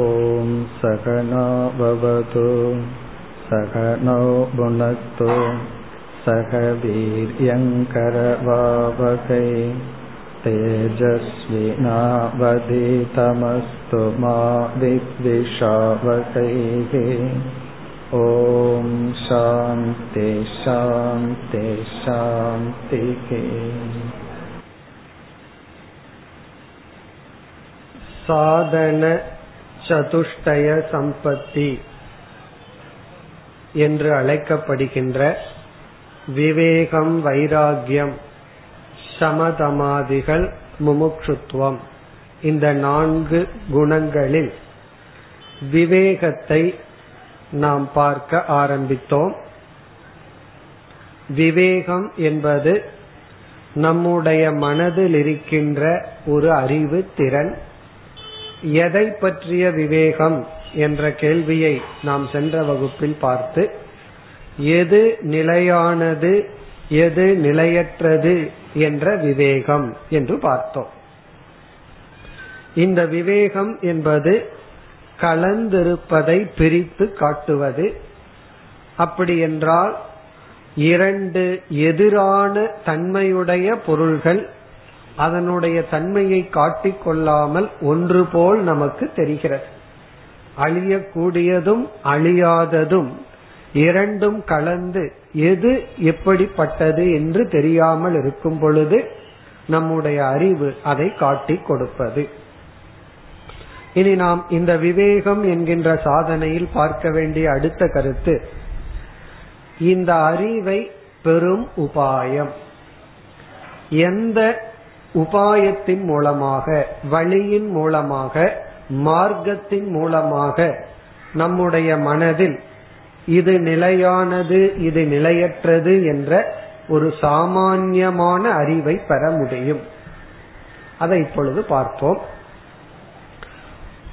ॐ सकनाववतु सकनौ भुनक्तु सह वीर्यङ्करवावकै तेजस्विनावधितमस्तु मा विद्विषावकैः ॐ शान्ति शान्ति शान्तिः சாதன சதுஷ்டய சம்பத்தி என்று அழைக்கப்படுகின்ற விவேகம் வைராகியம் சமதமாதிகள் முமுட்சுத்துவம். இந்த நான்கு குணங்களில் விவேகத்தை நாம் பார்க்க ஆரம்பித்தோம். விவேகம் என்பது நம்முடைய மனதில் இருக்கின்ற ஒரு அறிவு திறன். எதை பற்றிய விவேகம் என்ற கேள்வியை நாம் சென்ற வகுப்பில் பார்த்து எது நிலையானது எது நிலையற்றது என்ற விவேகம் என்று பார்த்தோம். இந்த விவேகம் என்பது கலந்திருப்பதை பிரித்து காட்டுவது. அப்படி என்றால் இரண்டு எதிரான தன்மையுடைய பொருள்கள் அதனுடைய தன்மையை காட்டிக்கொள்ளாமல் ஒன்று போல் நமக்கு தெரிகிறது. அழியக்கூடியதும் அழியாததும் இரண்டும் கலந்து எது எப்படிப்பட்டது என்று தெரியாமல் இருக்கும் பொழுது நம்முடைய அறிவு அதை காட்டிக் கொடுப்பது. இனி நாம் இந்த விவேகம் என்கின்ற சாதனையில் பார்க்க வேண்டிய அடுத்த கருத்து. இந்த அறிவை பெரும் உபாயம். எந்த உபாயத்தின் மூலமாக வழியின் மூலமாக மார்க்கத்தின் மூலமாக நம்முடைய மனதில் இது நிலையானது இது நிலையற்றது என்ற ஒரு சாமான்யமான அறிவை பெற முடியும். அதை இப்பொழுது பார்ப்போம்.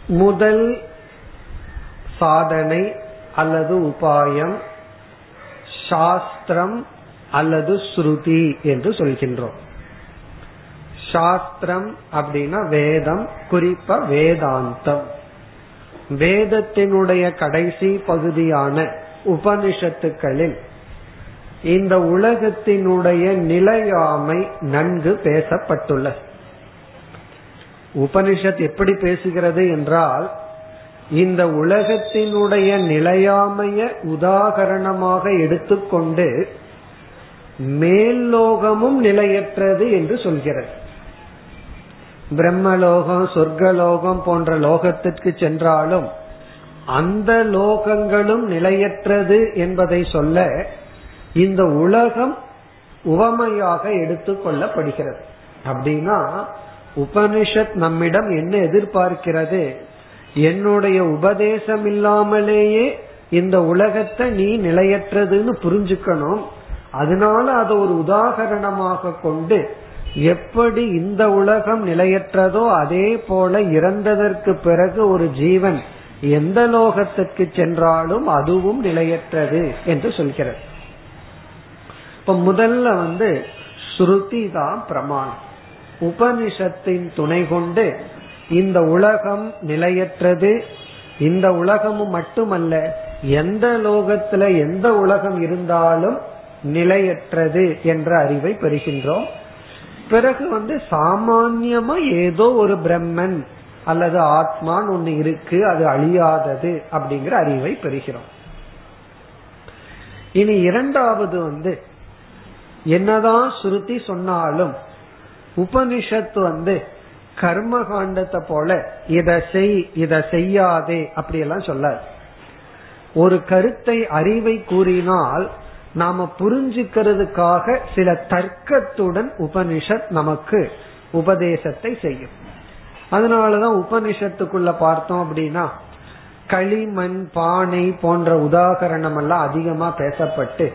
முதல் சாதனை அல்லது உபாயம் சாஸ்திரம் அல்லது ஸ்ருதி என்று சொல்கின்றோம். சாஸ்திரம் அப்படின்னா வேதம் குறிப்பா வேதாந்தம். வேதத்தினுடைய கடைசி பகுதியான உபனிஷத்துக்களில் இந்த உலகத்தினுடைய நிலையாமை நன்கு பேசப்பட்டுள்ளது. உபனிஷத் எப்படி பேசுகிறது என்றால் இந்த உலகத்தினுடைய நிலையாமைய உதாகரணமாக எடுத்துக்கொண்டு மேல்லோகமும் நிலையற்றது என்று சொல்கிறது. பிரம்மலோகம் சொர்க்கலோகம் போன்ற லோகத்திற்கு சென்றாலும் அந்த லோகங்களும் நிலையற்றது என்பதை சொல்ல இந்த உலகம் உவமையாக எடுத்துக்கொள்ளப்படுகிறது அப்படின்னா உபனிஷத் நம்மிடம் என்ன எதிர்பார்க்கிறது? என்னுடைய உபதேசம் இல்லாமலேயே இந்த உலகத்தை நீ நிலையற்றதுன்னு புரிஞ்சுக்கணும். அதனால அதை ஒரு உதாகரணமாக கொண்டு எப்படி இந்த உலகம் நிலையற்றதோ அதே போல இறந்ததற்கு பிறகு ஒரு ஜீவன் எந்த லோகத்துக்கு சென்றாலும் அதுவும் நிலையற்றது என்று சொல்கிறது. இப்ப முதல்ல வந்து ஸ்ருதி தான் பிரமாணம். உபனிஷத்தின் துணை கொண்டு இந்த உலகம் நிலையற்றது இந்த உலகமும் மட்டுமல்ல எந்த லோகத்துல எந்த உலகம் இருந்தாலும் நிலையற்றது என்ற அறிவை பெறுகின்றோம். பிறகு வந்து சாமான்யமா ஏதோ ஒரு பிரம்மன் அல்லது ஆத்மான் ஒண்ணு இருக்கு அது அழியாதது அப்படிங்கிற அறிவை பெறுகிறோம். இனி இரண்டாவது வந்து என்னதான் ஸ்ருதி சொன்னாலும் உபனிஷத்து வந்து கர்ம காண்டத்தை போல இத செய் இத செய்யாதே அப்படியெல்லாம் சொல்லாது. ஒரு கருத்தை அறிவை கூறினால் நாம புரிஞ்சுக்கிறதுக்காக சில தர்க்கத்துடன் உபனிஷத் நமக்கு உபதேசத்தை செய்யும். அதனாலதான் உபனிஷத்துக்குள்ள பார்த்தோம் அப்படின்னா களிமண் பானை போன்ற உதாகரணம் எல்லாம் அதிகமா பேசப்பட்டு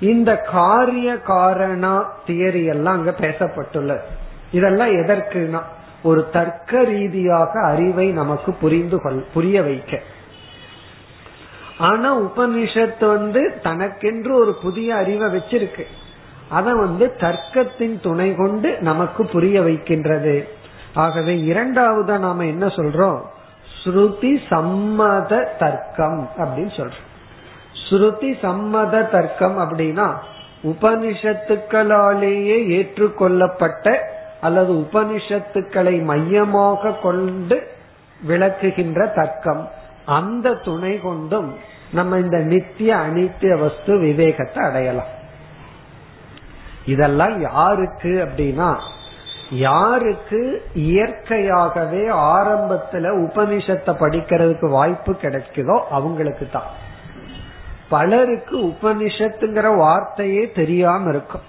இந்த காரிய காரணா தியரி எல்லாம் அங்க பேசப்பட்டுள்ளது. இதெல்லாம் எதற்குனா ஒரு தர்க்க ரீதியாக அறிவை நமக்கு புரிந்து கொள் புரிய வைக்க. ஆனா உபனிஷத்து வந்து தனக்கென்று ஒரு புதிய அறிவை வச்சிருக்கு. அத வந்து தர்க்கத்தின் துணை கொண்டு நமக்கு புரிய வைக்கின்றது. ஆகவே இரண்டாவதா நாம என்ன சொல்றோம்? ஸ்ருதி சம்மத தர்க்கம் அப்படின்னு சொல்றோம். ஸ்ருதி சம்மத தர்க்கம் அப்படின்னா உபனிஷத்துக்களாலேயே ஏற்றுக்கொள்ளப்பட்ட அல்லது உபனிஷத்துக்களை மையமாக கொண்டு விளக்குகின்ற தர்க்கம். அந்த துணை கொண்டும் நம்ம இந்த நித்திய அனித்திய வஸ்து விவேகத்தை அடையலாம். இதெல்லாம் யாருக்கு அப்படின்னா யாருக்கு இயற்கையாகவே ஆரம்பத்துல உபனிஷத்தை படிக்கிறதுக்கு வாய்ப்பு கிடைக்குதோ அவங்களுக்கு தான். பலருக்கு உபனிஷத்துங்கிற வார்த்தையே தெரியாம இருக்கும்.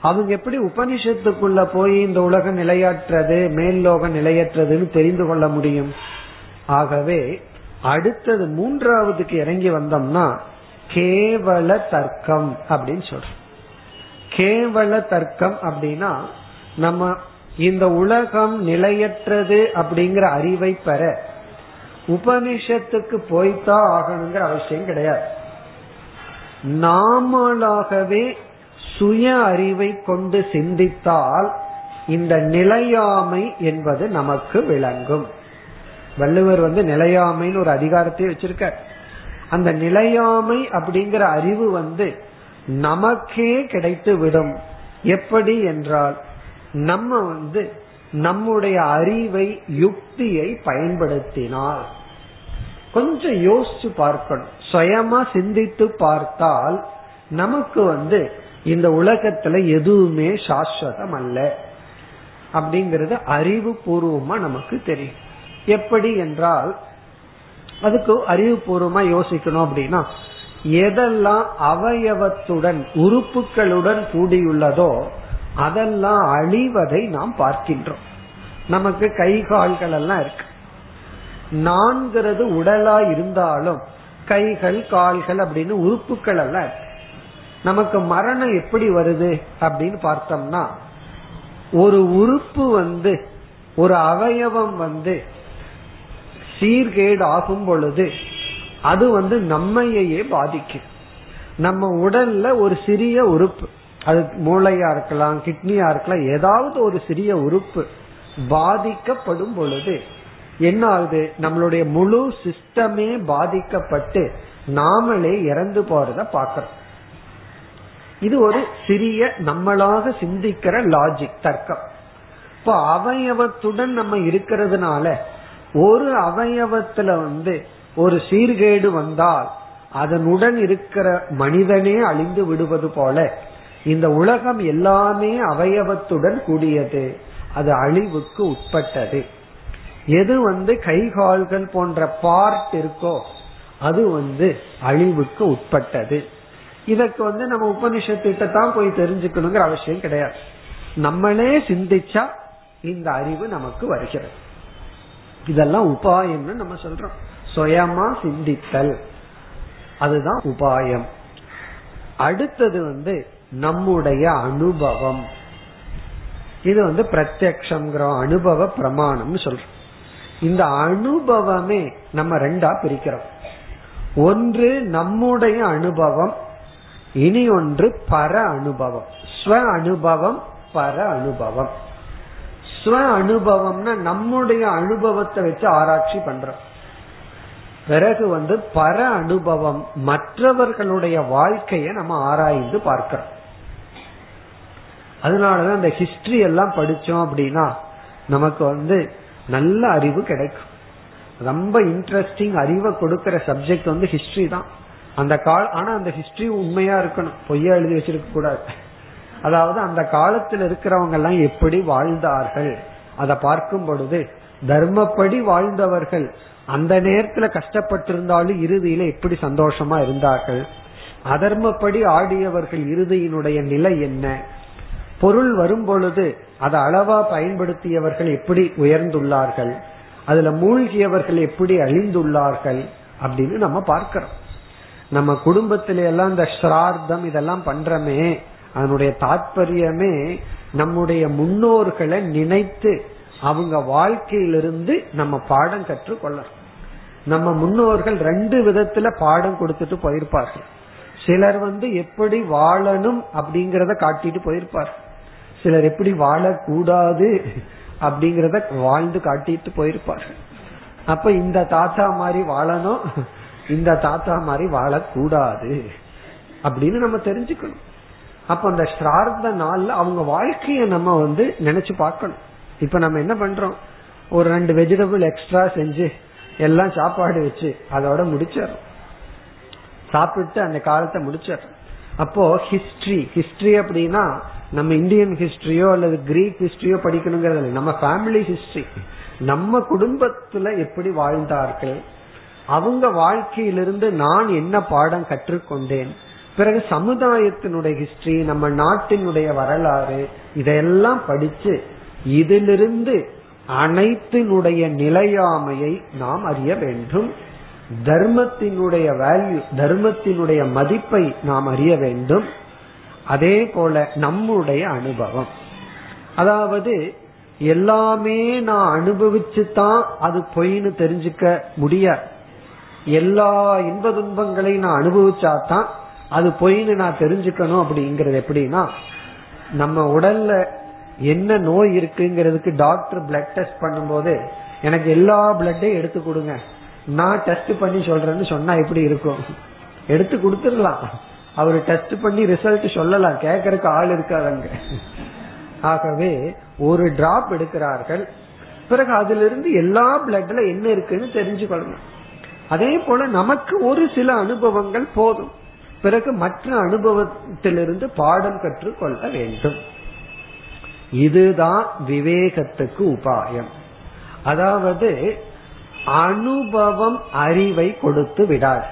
அவங்க எப்படி உபனிஷத்துக்குள்ள போய் இந்த உலகம் நிலையற்றது மேல் லோகம் நிலையற்றதுன்னு தெரிந்து கொள்ள முடியும்? ஆகவே அடுத்தது மூன்றாவதுக்கு இறங்கி வந்தோம்னா கேவல தர்க்கம் அப்படின்னு சொல்றோம். கேவல தர்க்கம் அப்படின்னா நம்ம இந்த உலகம் நிலையற்றது அப்படிங்கிற அறிவை பெற உபனிஷத்துக்கு போய்தான் ஆகணுங்கிற அவசியம் கிடையாது. நாமளாகவே சுய அறிவை கொண்டு சிந்தித்தால் இந்த நிலையாமை என்பது நமக்கு விளங்கும். வள்ளுவர் வந்து நிலையாமைன்னு ஒரு அதிகாரத்தை வச்சிருக்க அந்த நிலையாமை அப்படிங்கிற அறிவு வந்து நமக்கே கிடைத்து விடும். எப்படி என்றால் நம்ம வந்து நம்முடைய அறிவை யுக்தியை பயன்படுத்தினால். கொஞ்சம் யோசிச்சு பார்க்கணும். சுயமா சிந்தித்து பார்த்தால் நமக்கு வந்து இந்த உலகத்துல எதுவுமே சாஸ்வதம் அல்ல. அப்படிங்கறது அறிவு பூர்வமா நமக்கு தெரியும். எப்படி என்றால் அதுக்கு அறிவுபூர்வமா யோசிக்கணும் அப்படின்னா எதெல்லாம் அவயவத்துடன் உறுப்புகளுடன் கூடியுள்ளதோ அதெல்லாம் அழிவதை நாம் பார்க்கின்றோம். நமக்கு கை கால்கள் எல்லாம் இருக்கு. நான்கிறது உடலா இருந்தாலும் கைகள் கால்கள் அப்படின்னு உறுப்புகள் எல்லாம் இருக்கு. நமக்கு மரணம் எப்படி வருது அப்படின்னு பார்த்தோம்னா ஒரு உறுப்பு வந்து ஒரு அவயவம் வந்து சீர்கேடு ஆகும் பொழுது அது வந்து நம்மையே பாதிக்கும். நம்ம உடல்ல ஒரு சிறிய உறுப்பு அது மூளையா இருக்கலாம் கிட்னியா இருக்கலாம் ஏதாவது ஒரு சிறிய உறுப்பு பாதிக்கப்படும் பொழுது என்ன ஆகுது? நம்மளுடைய முழு சிஸ்டமே பாதிக்கப்பட்டு நாமளே இறந்து போறத பாக்கிறோம் இது ஒரு சிறிய நம்மளாக சிந்திக்கிற லாஜிக் தர்க்கம். இப்போ அவயவத்துடன் நம்ம இருக்கிறதுனால ஒரு அவயவத்துல வந்து ஒரு சீர்கேடு வந்தால் அதனுடன் இருக்கிற மனிதனே அழிந்து விடுவது போல இந்த உலகம் எல்லாமே அவயவத்துடன் கூடியது. அது அழிவுக்கு உட்பட்டது. எது வந்து கை கால்கள் போன்ற பார்ட் இருக்கோ அது வந்து அழிவுக்கு உட்பட்டது. இதற்கு வந்து நம்ம உபனிஷத்திட்ட தான் போய் தெரிஞ்சுக்கணுங்கிற அவசியம் கிடையாது. நம்மளே சிந்திச்சா இந்த அறிவு நமக்கு வருகிறது. இதெல்லாம் உபாயம்னு நம்ம சொல்றோம். சுயமா சிந்தித்தல். அதுதான் உபாயம். அடுத்தது வந்து நம்முடைய அனுபவம். இது வந்து பிரத்யக்ஷங்கிறோம் அனுபவ பிரமாணம்னு சொல்றோம். இந்த அனுபவமே நம்ம ரெண்டா பிரிக்கிறோம். ஒன்று நம்முடைய அனுபவம் இனி ஒன்று பர அனுபவம். ஸ்வ அனுபவம் பர அனுபவம். ஸ்வ அனுபவம்னா நம்முடைய அனுபவத்தை வச்சு ஆராய்ச்சி பண்றோம். பிறகு வந்து பர அனுபவம் மற்றவர்களுடைய வாழ்க்கையை நம்ம ஆராய்ந்து பார்க்கிறோம். அதனாலதான் இந்த ஹிஸ்டரி எல்லாம் படிச்சோம் அப்படின்னா நமக்கு வந்து நல்ல அறிவு கிடைக்கும். ரொம்ப இன்ட்ரெஸ்டிங் அறிவை கொடுக்கிற சப்ஜெக்ட் வந்து ஹிஸ்டரி தான். அந்த கால ஆனா அந்த ஹிஸ்டரி உண்மையா இருக்கணும். பொய்யா எழுதி வச்சிருக்க கூடாது. அதாவது அந்த காலத்தில் இருக்கிறவங்க எல்லாம் எப்படி வாழ்ந்தார்கள்? அதை பார்க்கும் பொழுது தர்மப்படி வாழ்ந்தவர்கள் அந்த நேரத்துல கஷ்டப்பட்டிருந்தாலும் இறுதியில எப்படி சந்தோஷமா இருந்தார்கள்? அதர்மப்படி ஆடியவர்கள் இறுதியினுடைய நிலை என்ன? பொருள் வரும் பொழுது அதை அளவா பயன்படுத்தியவர்கள் எப்படி உயர்ந்துள்ளார்கள்? அதுல மூழ்கியவர்கள் எப்படி அழிந்துள்ளார்கள்? அப்படின்னு நம்ம பார்க்கிறோம். நம்ம குடும்பத்தில எல்லாம் இந்த ஸ்ரார்த்தம் இதெல்லாம் பண்றமே அதனுடைய தாற்பயமே நம்முடைய முன்னோர்களை நினைத்து அவங்க வாழ்க்கையிலிருந்து நம்ம பாடம் கற்றுக்கொள்ளலாம். நம்ம முன்னோர்கள் ரெண்டு விதத்துல பாடம் கொடுத்துட்டு போயிருப்பார்கள். சிலர் வந்து எப்படி வாழணும் அப்படிங்கறத காட்டிட்டு போயிருப்பார். சிலர் எப்படி வாழக்கூடாது அப்படிங்கறத வாழ்ந்து காட்டிட்டு போயிருப்பார் அப்ப இந்த தாத்தா மாதிரி வாழணும் இந்த தாத்தா மாதிரி வாழக்கூடாது அப்படின்னு நம்ம தெரிஞ்சுக்கணும். அப்ப அந்த ஸ்ரார்த்த நாள்ல அவங்க வாழ்க்கைய நம்ம வந்து நினைச்சு பார்க்கணும். இப்ப நம்ம என்ன பண்றோம்? ஒரு ரெண்டு வெஜிடபிள் எக்ஸ்ட்ரா செஞ்சு எல்லாம் சாப்பாடு வச்சு அதோட முடிச்சிடறோம். சாப்பிட்டு அந்த காலத்தை முடிச்சிடறோம். அப்போ ஹிஸ்டரி ஹிஸ்டரி அப்படின்னா நம்ம இந்தியன் ஹிஸ்டரியோ அல்லது கிரீக் ஹிஸ்டரியோ படிக்கணுங்கிறது இல்லை. நம்ம ஃபேமிலி ஹிஸ்டரி நம்ம குடும்பத்துல எப்படி வாழ்ந்தார்கள்? அவங்க வாழ்க்கையிலிருந்து நான் என்ன பாடம் கற்றுக்கொண்டேன்? பிறகு சமுதாயத்தினுடைய ஹிஸ்டரி நம்ம நாட்டினுடைய வரலாறு இதையெல்லாம் படிச்சு இதிலிருந்து அனைத்தினுடைய நிலையாமையை நாம் அறிய வேண்டும். தர்மத்தினுடைய வேல்யூ தர்மத்தினுடைய மதிப்பை நாம் அறிய வேண்டும். அதே போல நம்முடைய அனுபவம். அதாவது எல்லாமே நான் அனுபவிச்சு தான் அது பொய்னு தெரிஞ்சுக்க முடியாது. எல்லா இன்ப துன்பங்களையும் நான் அனுபவிச்சா தான் அது பொய்னு நான் தெரிஞ்சுக்கணும் அப்படிங்கறது எப்படின்னா நம்ம உடல்ல என்ன நோய் இருக்குங்கிறதுக்கு டாக்டர் பிளட் டெஸ்ட் பண்ணும்போது எனக்கு எல்லா பிளட்டையும் எடுத்து கொடுங்க. நான் டெஸ்ட் பண்ணி சொல்றேன்னு சொன்னா எப்படி இருக்கும்? எடுத்து கொடுத்துடலாம். அவர் டெஸ்ட் பண்ணி ரிசல்ட் சொல்லலாம். கேட்கறதுக்கு ஆள் இருக்காதங்க. ஆகவே ஒரு டிராப் எடுக்கிறார்கள். பிறகு அதுல இருந்து எல்லா பிளட்ல என்ன இருக்குன்னு தெரிஞ்சுக்கொள்ளணும் அதே போல நமக்கு ஒரு சில அனுபவங்கள் போதும். பிறகு மற்ற அனுபவத்திலிருந்து பாடம் கற்றுக்கொள்ள வேண்டும். இதுதான் விவேகத்துக்கு உபாயம். அதாவது அனுபவம் அறிவை கொடுத்து விடாது.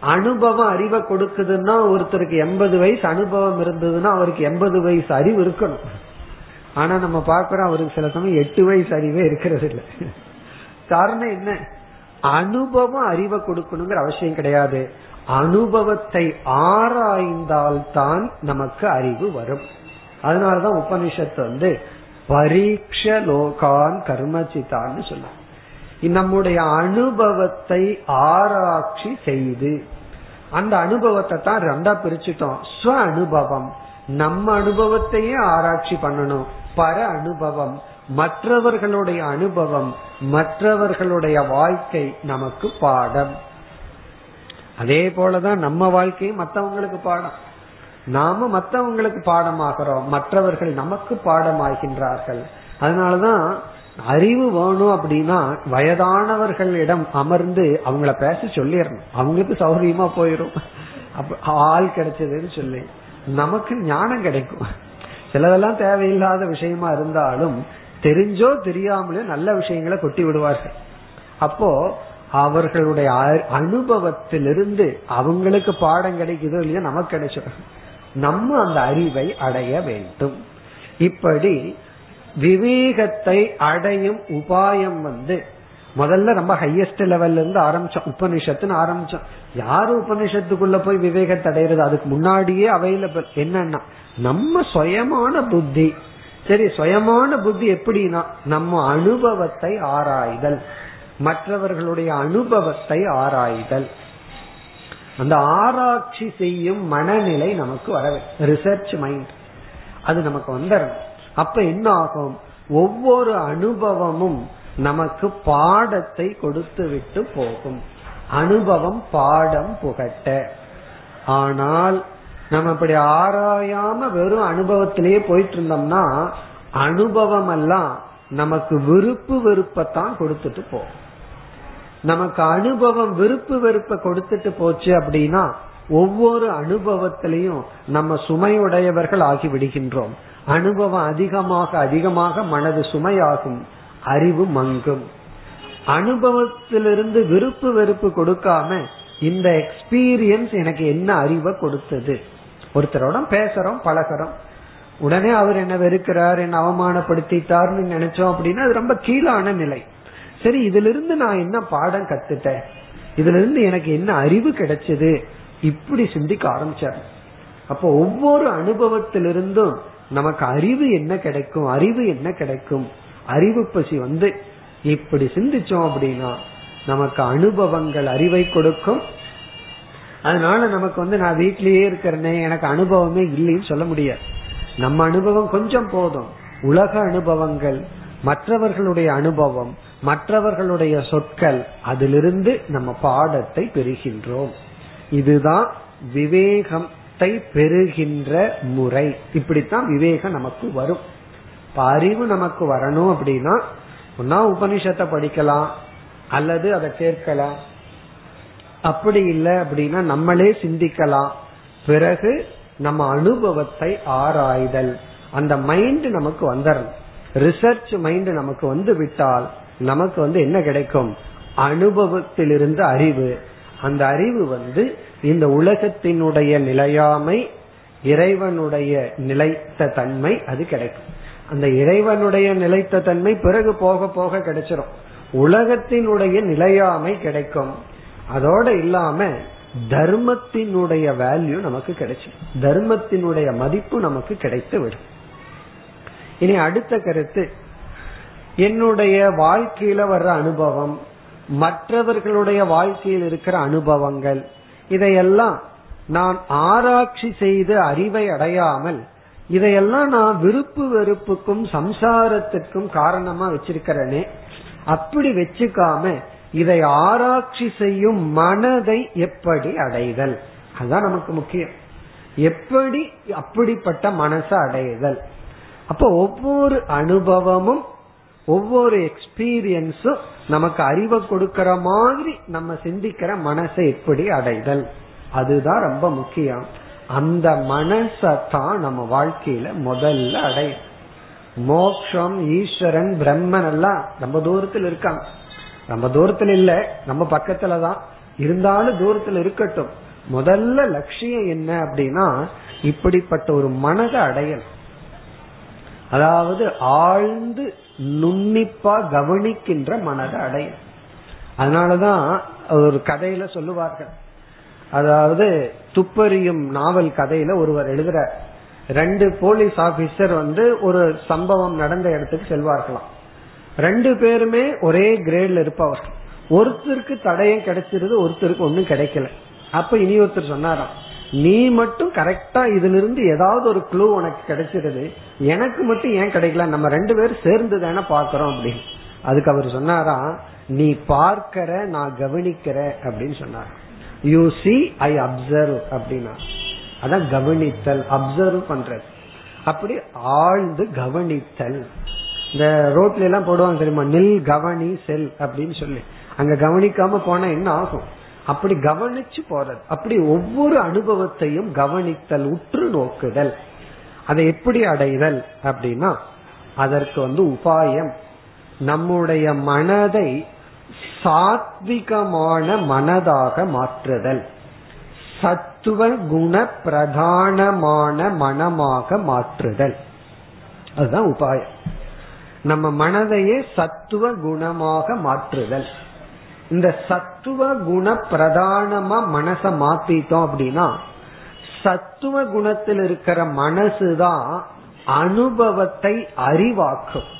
அனுபவம் அறிவை கொடுக்குதுன்னா ஒருத்தருக்கு எண்பது வயசு அனுபவம் இருந்ததுன்னா அவருக்கு எண்பது வயசு அறிவு இருக்கணும். ஆனா நம்ம பாக்குறோம் அவருக்கு சில சமயம் எட்டு வயசு அறிவே இருக்கிறது இல்லை. காரணம் என்ன? அனுபவம் அறிவை கொடுக்கணுங்கிற அவசியம் கிடையாது. அனுபவத்தை ஆராய்ந்தால்தான் நமக்கு அறிவு வரும். அதனாலதான் உபனிஷத்து வந்து பரீட்ச லோகான் கர்மச்சித்தான்னு சொல்லும் நம்முடைய அனுபவத்தை ஆராய்ச்சி செய்து அந்த அனுபவத்தை தான் ரெண்டா பிரிச்சுட்டோம். ஸ்வ அனுபவம் நம்ம அனுபவத்தையே ஆராய்ச்சி பண்ணணும். பர அனுபவம் மற்றவர்களுடைய அனுபவம் மற்றவர்களுடைய வாழ்க்கை நமக்கு பாடம். அதே போலதான் நம்ம வாழ்க்கையும் மற்றவங்களுக்கு பாடம். நாம மற்றவங்களுக்கு பாடமாகிறோம். மற்றவர்கள் நமக்கு பாடமாகின்றார்கள். அதனாலதான் அறிவு வேணும் அப்படின்னா வயதானவர்களிடம் அமர்ந்து அவங்கள பேச சொல்லிடணும் அவங்களுக்கு சௌகரியமா போயிடும் ஆள் கிடைச்சதுன்னு சொல்லி. நமக்கு ஞானம் கிடைக்கும். சிலதெல்லாம் தேவையில்லாத விஷயமா இருந்தாலும் தெரிஞ்சோ தெரியாமலே நல்ல விஷயங்களை கொட்டி விடுவார்கள். அப்போ அவர்களுடைய அனுபவத்திலிருந்து அவங்களுக்கு பாடம் கிடைக்குதோ இல்லையோ நமக்கு கிடைச்சிடும். நம்ம அந்த அறிவை அடைய வேண்டும். இப்படி விவேகத்தை அடையும் உபாயம் வந்து முதல்ல ரொம்ப ஹையஸ்ட் லெவல்ல இருந்து ஆரம்பிச்சோம் உபனிஷத்துன்னு ஆரம்பிச்சோம். யாரு உபனிஷத்துக்குள்ள போய் விவேகத்தை அடையிறது? அதுக்கு முன்னாடியே அவைலபிள் என்னன்னா நம்ம சுயமான புத்தி. சரி சுயமான புத்தி எப்படின்னா நம்ம அனுபவத்தை ஆராய்தல். மற்றவர்களுடைய அனுபவத்தை ஆராய்தல். அந்த ஆராய்ச்சி செய்யும் மனநிலை நமக்கு வர ரிசர்ச் மைண்ட் அது நமக்கு வந்துடும் அப்ப என்ன ஆகும் ஒவ்வொரு அனுபவமும் நமக்கு பாடத்தை கொடுத்து விட்டு போகும். அனுபவம் பாடம் புகட்ட. ஆனால் நம்ம இப்படி ஆராயாம வெறும் அனுபவத்திலேயே போயிட்டு இருந்தோம்னா அனுபவம் எல்லாம் நமக்கு விருப்பு வெறுப்பத்தான் கொடுத்துட்டு போகும். நமக்கு அனுபவம் விருப்பு வெறுப்ப கொடுத்துட்டு போச்சு அப்படின்னா ஒவ்வொரு அனுபவத்திலையும் நம்ம சுமையுடையவர்கள் ஆகி விடுகின்றோம் அனுபவம் அதிகமாக அதிகமாக மனது சுமையாகும். அறிவு மங்கும். அனுபவத்திலிருந்து விருப்பு வெறுப்பு கொடுக்காம இந்த எக்ஸ்பீரியன்ஸ் எனக்கு என்ன அறிவை கொடுத்தது? ஒருத்தரோட பேசுறோம் பழகிறோம். உடனே அவர் என்ன வெறுக்கிறார் என்ன அவமானப்படுத்திட்டார்னு நினைச்சோம் அப்படின்னா அது ரொம்ப கீழான நிலை. சரி இதுல இருந்து நான் என்ன பாடம் கத்துட்டேன்? இதுல இருந்து எனக்கு என்ன அறிவு கிடைச்சது? இப்படி சிந்திக்க ஆரம்பிச்சார். அப்போ ஒவ்வொரு அனுபவத்திலிருந்தும் நமக்கு அறிவு என்ன கிடைக்கும் அறிவு என்ன கிடைக்கும்? அறிவு பசி வந்து இப்படி சிந்திச்சோம் அப்படின்னா நமக்கு அனுபவங்கள் அறிவை கொடுக்கும். அதனால நமக்கு வந்து நான் வீட்லயே இருக்கிறேனே எனக்கு அனுபவமே இல்லைன்னு சொல்ல முடியாது. நம்ம அனுபவம் கொஞ்சம் போதும். உலக அனுபவங்கள் மற்றவர்களுடைய அனுபவம் மற்றவர்களுடைய சொற்கள் அதிலிருந்து நம்ம பாடத்தை பெறுகின்றோம். இதுதான் விவேகத்தை பெறுகின்ற முறை. இப்படித்தான் விவேகம் நமக்கு வரும். அறிவு நமக்கு வரணும் அப்படின்னா ஒன்னா உபனிஷத்தை படிக்கலாம் அல்லது அதை கேட்கலாம் அப்படி இல்லை அப்படின்னா நம்மளே சிந்திக்கலாம். பிறகு நம்ம அனுபவத்தை ஆராய்தல். அந்த மைண்ட் நமக்கு வந்துடும் ரிசர்ச் மைண்ட் நமக்கு வந்து விட்டால் நமக்கு வந்து என்ன கிடைக்கும்? அனுபவத்திலிருந்து அறிவு. அந்த அறிவு வந்து இந்த உலகத்தினுடைய நிலையாமை இறைவனுடைய நிலைத்த தன்மை அது கிடைக்கும். அந்த இறைவனுடைய நிலைத்த தன்மை பிறகு போக போக கிடைச்சிடும் உலகத்தினுடைய நிலையாமை கிடைக்கும். அதோட இல்லாம தர்மத்தினுடைய வேல்யூ நமக்கு கிடைச்சிடும் தர்மத்தினுடைய மதிப்பு நமக்கு கிடைத்து விடும் இனி அடுத்த கருத்து என்னுடைய வாழ்க்கையில வர்ற அனுபவம் மற்றவர்களுடைய வாழ்க்கையில் இருக்கிற அனுபவங்கள் இதையெல்லாம் நான் ஆராய்ச்சி செய்து அறிவை அடையாமல் இதையெல்லாம் நான் விருப்பு வெறுப்புக்கும் சம்சாரத்திற்கும் காரணமா வச்சிருக்கிறேனே அப்படி வச்சுக்காம இதை ஆராய்ச்சி செய்யும் மனதை எப்படி அடைதல்? அதுதான் நமக்கு முக்கியம். எப்படி அப்படிப்பட்ட மனசை அடைதல்? அப்ப ஒவ்வொரு அனுபவமும் ஒவ்வொரு எக்ஸ்பீரியன்ஸும் நமக்கு அறிவை கொடுக்கற மாதிரி நம்ம சிந்திக்கிற மனசை எப்படி அடைதல். அதுதான் ரொம்ப முக்கியம். அந்த மனசத்தான் நம்ம வாழ்க்கையில முதல்ல அடையும் மோக்ஷம் ஈஸ்வரன் பிரம்மன் எல்லாம் ரொம்ப தூரத்தில் இருக்காங்க. ரொம்ப தூரத்தில் இல்ல நம்ம பக்கத்துலதான் இருந்தாலும் தூரத்தில் இருக்கட்டும். முதல்ல லட்சியம் என்ன அப்படின்னா இப்படிப்பட்ட ஒரு மனதை அடையல் அதாவது ஆழ்ந்து நுண்ணிப்பா கவனிக்கின்ற மனதை அடையும் அதனாலதான் ஒரு கதையில சொல்லுவார்கள். அதாவது துப்பறியும் நாவல் கதையில ஒருவர் எழுதுற ரெண்டு போலீஸ் ஆபீசர் வந்து ஒரு சம்பவம் நடந்த இடத்துக்கு செல்வார்களாம். ரெண்டு பேருமே ஒரே கிரேட்ல இருப்பவர். ஒருத்தருக்கு தடயம் கிடைச்சிருது ஒருத்தருக்கு ஒன்னும் கிடைக்கல. அப்ப இனி ஒருத்தர் சொன்னாராம் நீ மட்டும் கரெக்டா இதுல இருந்து ஏதாவது ஒரு க்ளூ உனக்கு கிடைச்சிருது. எனக்கு மட்டும் ஏன் கிடைக்கல? நம்ம ரெண்டு பேரும் சேர்ந்து தானே பாக்குறோம் அப்படின்னு. அதுக்கு அவர் சொன்னாரா நீ பார்க்கிற நான் கவனிக்கிற அப்படின்னு சொன்னார். யூ சி ஐ அப்சர்வ் அப்படின்னா அதான் கவனித்தல் அப்சர்வ் பண்றது. அப்படி ஆழ்ந்து கவனித்தல். இந்த ரோட்ல எல்லாம் போடுவாங்க தெரியுமா? நில் கவனி செல் அப்படின்னு சொல்லி. அங்க கவனிக்காம போனா என்ன ஆகும்? அப்படி கவனிச்சு போறது. அப்படி ஒவ்வொரு அனுபவத்தையும் கவனித்தல் உற்று நோக்குதல். அதை எப்படி அடைதல் அப்படின்னா அதற்கு வந்து உபாயம். நம்முடைய மனதை சாத்விகமான மனதாக மாற்றுதல். சத்துவ குண பிரதானமான மனமாக மாற்றுதல். அதுதான் உபாயம். நம்ம மனதையே சத்துவ குணமாக மாற்றுதல். இந்த சத்துவ குண பிரதானமா மனச மாத்திட்டோம் அப்படின்னா சத்துவ குணத்தில் இருக்கிற மனசுதான் அனுபவத்தை அறிவாக்கும்.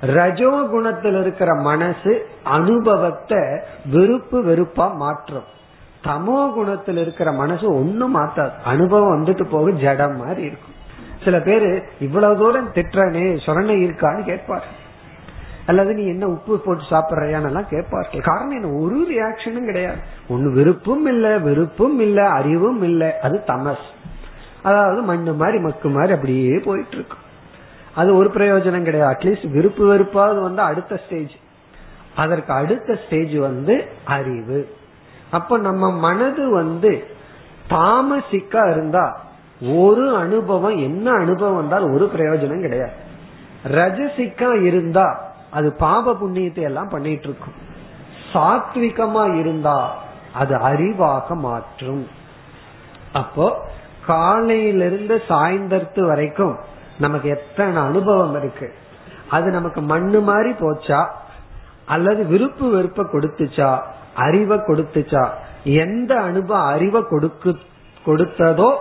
ரஜோ குணத்தில் இருக்கிற மனசு அனுபவத்தை வெறுப்பு வெறுப்பா மாற்றும். தமோ குணத்தில் இருக்கிற மனசு ஒன்னும் மாத்தாது. அனுபவம் வந்துட்டு போக ஜடம் மாதிரி இருக்கும். சில பேரு இவ்வளவு தூரம் திட்டனே சொரணை இருக்கான்னு கேட்பாரு. அல்லது நீ என்ன உப்பு போட்டு சாப்பிடுறியான்னு கேட்பார்கள். காரணம் என்ன? ஒரு ரியாக்ஷனும் கிடையாது. ஒன்னு விருப்பும் இல்ல வெறுப்பும் இல்ல அறிவும் இல்ல. அது தமஸ். அதாவது மண்ணு மாதிரி மக்கு மாதிரி அப்படியே போயிட்டு இருக்கு அது ஒரு பிரயோஜனம் கிடையாது. அட்லீஸ்ட் விருப்பு வெறுப்பாவது வந்து அடுத்த ஸ்டேஜ் அதற்கு அடுத்த ஸ்டேஜ் வந்து அறிவு. அப்ப நம்ம மனது வந்து தாமசிக்கா இருந்தா ஒரு அனுபவம் என்ன அனுபவம் வந்தால் ஒரு பிரயோஜனம் கிடையாது. ரஜசிக்கா இருந்தா அது பாப புண்ணியத்தை எல்லாம் பண்ணிட்டு இருக்கும் சாத்விகமா இருந்தா அது அறிவாக மாற்றும். அப்போ காலையிலிருந்து சாயந்தரத்து வரைக்கும் நமக்கு எத்தனை அனுபவம் இருக்கு. அது நமக்கு மண்ணு மாதிரி போச்சா? அல்லது விருப்பு வெறுப்ப கொடுத்துச்சா? அறிவை கொடுத்துச்சா? எந்த அனுபவம் அறிவை கொடுக்கு கொடுத்ததோ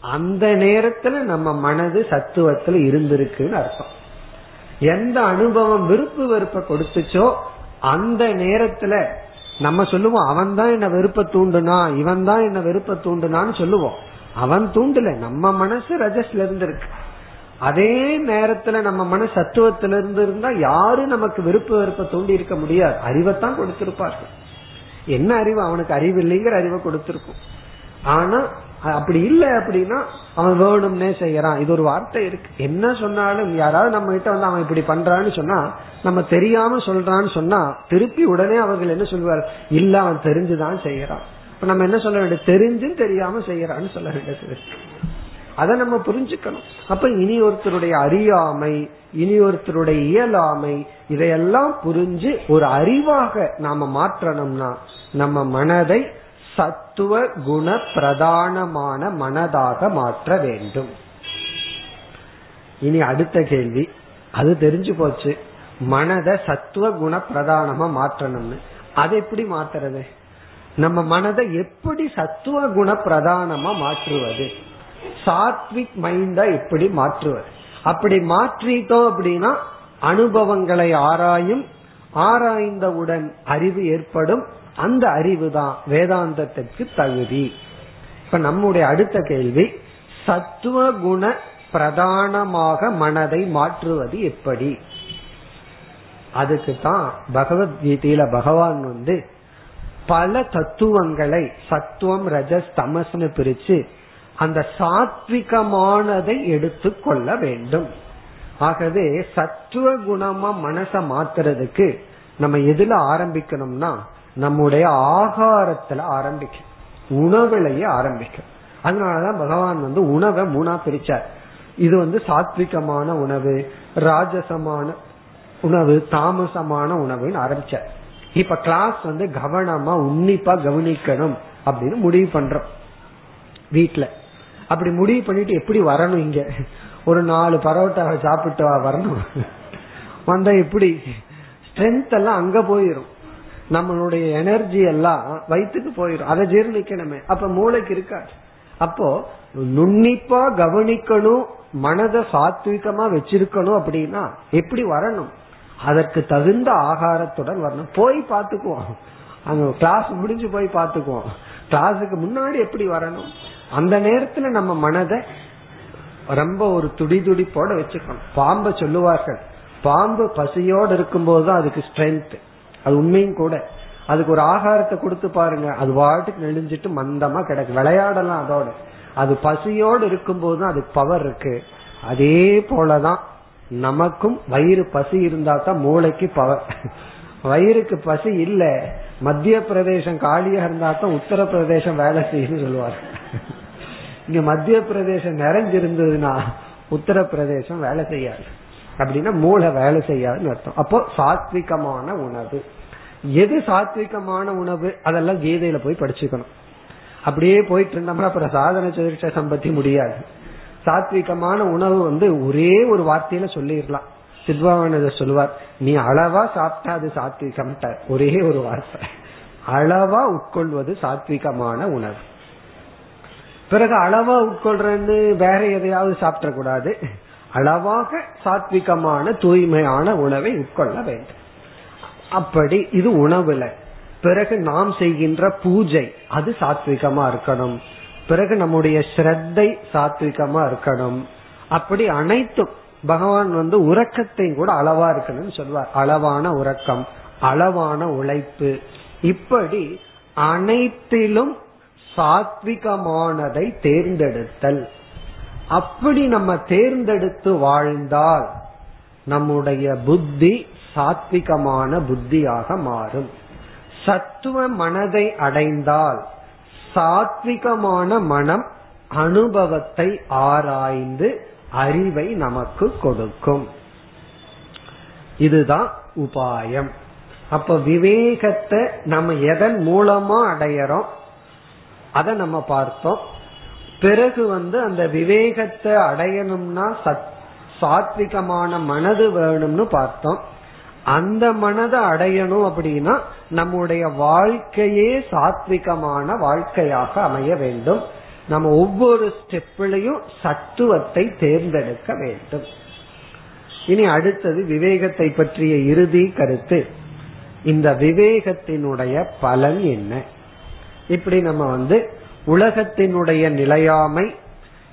அந்த நேரத்துல நம்ம மனது சத்துவத்துல இருந்திருக்குன்னு அர்த்தம். எந்த அனுபவம் விருப்பு வெறுப்ப கொடுத்துச்சோ அந்த நேரத்துல நம்ம சொல்லுவோம் அவன் தான் என்ன வெறுப்ப தூண்டுனா இவன் தான் என்ன வெறுப்ப தூண்டுனான்னு சொல்லுவோம். அவன் தூண்டல நம்ம மனசு ரஜஸ்ல இருந்திருக்கு. அதே நேரத்துல நம்ம மன சத்துவத்தில இருந்து இருந்தா யாரும் நமக்கு விருப்ப வெறுப்ப தூண்டி இருக்க முடியாது. அறிவைத்தான் கொடுத்திருப்பார்கள். என்ன அறிவு? அவனுக்கு அறிவு இல்லைங்கிற அறிவை கொடுத்திருக்கும். ஆனா அப்படி இல்லை அப்படின்னா அவன் வேணும்னே செய்யறான். இது ஒரு வார்த்தை இருக்கு. என்ன சொன்னாலும் யாராவது நம்ம கிட்ட வந்து அவன் இப்படி பண்றான்னு சொன்னா நம்ம தெரியாம சொல்றான்னு சொன்னா திருப்பி உடனே அவர்கள் என்ன சொல்வார்? இல்ல அவன் தெரிஞ்சுதான் செய்யறான். இப்ப நம்ம என்ன சொல்ல வேண்டிய தெரிஞ்சும் தெரியாம செய்யறான்னு சொல்ல வேண்டியது. அதை நம்ம புரிஞ்சுக்கணும். அப்ப இனி ஒருத்தருடைய அறியாமை இனி ஒருத்தருடைய இயலாமை இதையெல்லாம் புரிஞ்சு ஒரு அறிவாக நாம மாற்றணும்னா நம்ம மனதை சத்துவ குண பிரதானமான மனதாக மாற்ற வேண்டும். இனி அடுத்த கேள்வி. அது தெரிஞ்சு போச்சு. மனதை சத்துவ குண பிரதானமா மாற்றணும்னு. அதை எப்படி மாத்துறது? நம்ம மனதை எப்படி சத்துவ குண பிரதானமா மாற்றுவது? சாத்விக் மைண்டா எப்படி மாற்றுவது? அப்படி மாற்றிட்டோம் அப்படின்னா அனுபவங்களை ஆராயும் ஆராய்ந்தவுடன் அறிவு ஏற்படும் அந்த அறிவு தான் வேதாந்தத்திற்கு தகுதி. இப்ப நம்முடைய அடுத்த கேள்வி சத்துவ குண பிரதானமாக மனதை மாற்றுவது எப்படி? அதுக்கு தான் பகவத்கீதையில பகவான் வந்து பல தத்துவங்களை சத்துவம் ரஜஸ் தமஸ்னு பிரிச்சு அந்த சாத்விகமானதை எடுத்துக்கொள்ள வேண்டும். ஆகவே சத்துவ குணமா மனசை மாத்துறதுக்கு நம்ம எதுல ஆரம்பிக்கணும்னா நம்முடைய ஆகாரத்துல ஆரம்பிக்கும். உணவுலையே ஆரம்பிக்கும். அதனாலதான் பகவான் வந்து உணவை மூணா பிரிச்சார். இது வந்து சாத்விகமான உணவு ராஜசமான உணவு தாமசமான உணவுன்னு ஆரம்பிச்சார். இப்ப கிளாஸ் வந்து கவனமா உன்னிப்பா கவனிக்கணும் அப்படின்னு முடிவு பண்றோம். வீட்டுல அப்படி முடிவு பண்ணிட்டு எப்படி வரணும் இங்க? ஒரு நாலு பரோட்டாவை சாப்பிட்டு வரணும். வந்தா எப்படி? ஸ்ட்ரென்த் எல்லாம் அங்க போயிரும். நம்மளுடைய எனர்ஜி எல்லாம் வயிற்றுக்கு போயிடும் அதை ஜீர்ணிக்கணுமே. அப்ப மூளைக்கு இருக்காது. அப்போ நுண்ணிப்பா கவனிக்கணும் மனதை சாத்விகமா வச்சிருக்கணும் அப்படின்னா எப்படி வரணும்? அதற்கு தகுந்த ஆகாரத்துடன் வரணும். போய் பார்த்துக்குவோம். அங்க கிளாஸ் முடிஞ்சு போய் பார்த்துக்குவோம். கிளாஸுக்கு முன்னாடி எப்படி வரணும்? அந்த நேரத்துல நம்ம மனதை ரொம்ப ஒரு துடி துடிப்போட வச்சுக்கணும். பாம்பை சொல்லுவார்கள். பாம்பு பசியோடு இருக்கும்போது தான் அதுக்கு ஸ்ட்ரென்த் அது உண்மையும் கூட. அதுக்கு ஒரு ஆகாரத்தை கொடுத்து பாருங்க. அது வாட்டுக்கு நெளிஞ்சிட்டு மந்தமா கிடக்கு. விளையாடலாம் அதோட. அது பசியோடு இருக்கும்போது தான் அதுக்கு பவர் இருக்கு. அதே போலதான் நமக்கும் வயிறு பசி இருந்தா தான் மூளைக்கு பவர் வயிறுக்கு பசி இல்ல. மத்திய பிரதேசம் காலியா இருந்தா தான் உத்தரப்பிரதேசம் வேலை செய்யுன்னு சொல்லுவாங்க. இங்க மத்திய பிரதேசம் நிறைஞ்சிருந்ததுன்னா உத்தரப்பிரதேசம் வேலை செய்யாது. அப்படின்னா மூளை வேலை செய்யாதுன்னு அர்த்தம். அப்போ சாத்விகமான உணவு. எது சாத்விகமான உணவு? அதெல்லாம் கீதையில போய் படிச்சுக்கணும். அப்படியே போயிட்டு இருந்தோம்னா அப்புறம் சாதன சுதிர்ஷ சம்பத்தி முடியாது. சாத்விகமான உணவு வந்து ஒரே ஒரு வார்த்தையில சொல்லிடலாம். சித்வானந்த சொல்லுவார் நீ அளவா சாப்பிட்டா அது சாத்விகம் ஒரே ஒரு வார்த்தை. அளவா உட்கொள்வது சாத்விகமான உணவு. பிறகு அளவா உட்கொள்றேன்னு வேற எதையாவது சாப்பிடக்கூடாது. அளவாக சாத்விகமான தூய்மையான உணவை உட்கொள்ள வேண்டும். அப்படி இது உணவுல. பிறகு நாம் செய்கின்ற பூஜை அது சாத்விகமா இருக்கணும். பிறகு நம்முடைய ஸ்ரத்தை சாத்விகமா இருக்கணும். அப்படி அனைத்தும் பகவான் வந்து உறக்கத்தையும் கூட அளவா இருக்கணும்னு சொல்வார். அளவான உறக்கம் அளவான உழைப்பு. இப்படி அனைத்திலும் சாத்விகமானதை தேர்ந்தெடுத்தல். அப்படி நம்ம தேர்ந்தெடுத்து வாழ்ந்தால் நம்முடைய புத்தி சாத்விகமான புத்தியாக மாறும். சத்துவ மனதை அடைந்தால் சாத்விகமான மனம் அனுபவத்தை ஆராய்ந்து அறிவை நமக்கு கொடுக்கும். இதுதான் உபாயம். அப்ப விவேகத்தை நம்ம எதன் மூலமா அடையறோம்? அதை நம்ம பார்த்தோம். பிறகு வந்து அந்த விவேகத்தை அடையணும்னா சாத்விகமான மனது வேணும்னு பார்த்தோம். அந்த மனதை அடையணும் அப்படின்னா நம்முடைய வாழ்க்கையே சாத்விகமான வாழ்க்கையாக அமைய வேண்டும். நம்ம ஒவ்வொரு ஸ்டெப்லையும் சத்துவத்தை தேர்ந்தெடுக்க வேண்டும். இனி அடுத்தது விவேகத்தை பற்றிய இறுதி கருத்து. இந்த விவேகத்தினுடைய பலன் என்ன? இப்படி நம்ம வந்து உலகத்தினுடைய நிலையாமை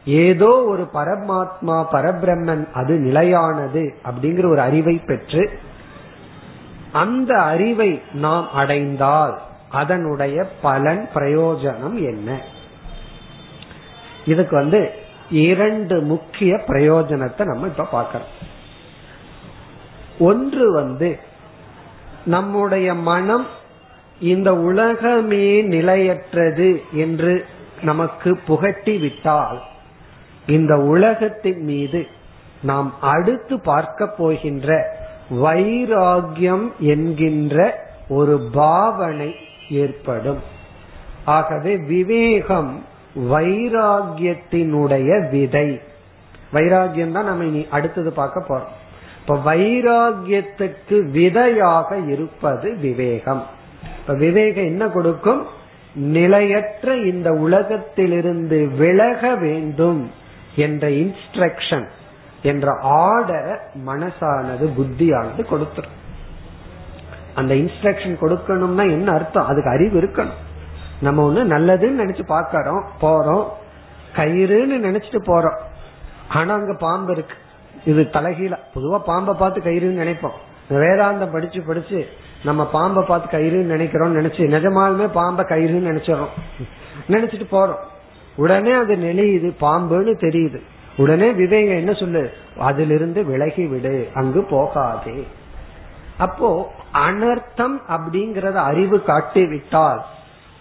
ஏதோ ஒரு பரமாத்மா பரபிரம்மன் அது நிலையானது அப்படிங்கிற ஒரு அறிவை பெற்று அந்த அறிவை நாம் அடைந்தால் அதனுடைய பலன் பிரயோஜனம் என்ன? இதுக்கு வந்து இரண்டு முக்கிய பிரயோஜனத்தை நம்ம இப்ப பார்க்கிறோம். ஒன்று வந்து நம்முடைய மனம் இந்த உலகமே நிலையற்றது என்று நமக்கு புகட்டி விட்டால் இந்த உலகத்தின் மீது நாம் அடுத்து பார்க்க போகின்ற வைராகியம் என்கின்ற ஒரு பாவனை ஏற்படும். ஆகவே விவேகம் வைராகியத்தினுடைய விதை. வைராகியம் தான் நம்ம இனி அடுத்தது பார்க்க போறோம். இப்ப வைராகியத்துக்கு விதையாக இருப்பது விவேகம். இப்ப விவேகம் என்ன கொடுக்கும்? நிலையற்ற இந்த உலகத்திலிருந்து விலக வேண்டும் என்ற இன்ஸ்ட்ரக்ஷன் என்ற ஆர்டரை மனசானது புத்தியானது கொடுத்துரும். அந்த இன்ஸ்ட்ரக்ஷன் கொடுக்கணும்னா என்ன அர்த்தம்? அதுக்கு அறிவு இருக்கணும். நம்ம ஒண்ணு நல்லதுன்னு நினைச்சு பாக்கிறோம் போறோம் கயிறுன்னு நினைச்சிட்டு போறோம். ஆனா அங்க பாம்பு இருக்கு. இது தலைகீழ. பொதுவா பாம்பை பார்த்து கயிறுன்னு நினைப்போம். வேதாந்தம் படிச்சு படிச்சு நம்ம பாம்பை பார்த்து கயிறுன்னு நினைக்கிறோம் நினைச்சு நிஜமாலுமே பாம்பை கயிறுன்னு நினைச்சிடறோம். நினைச்சிட்டு போறோம். உடனே அது நெளியுது பாம்புன்னு தெரியுது. உடனே விவேகம் என்ன சொல்லு? அதிலிருந்து விலகி விடு அங்கு போகாதே. அப்போ அனர்த்தம் அப்படிங்கறத அறிவு காட்டி விட்டால்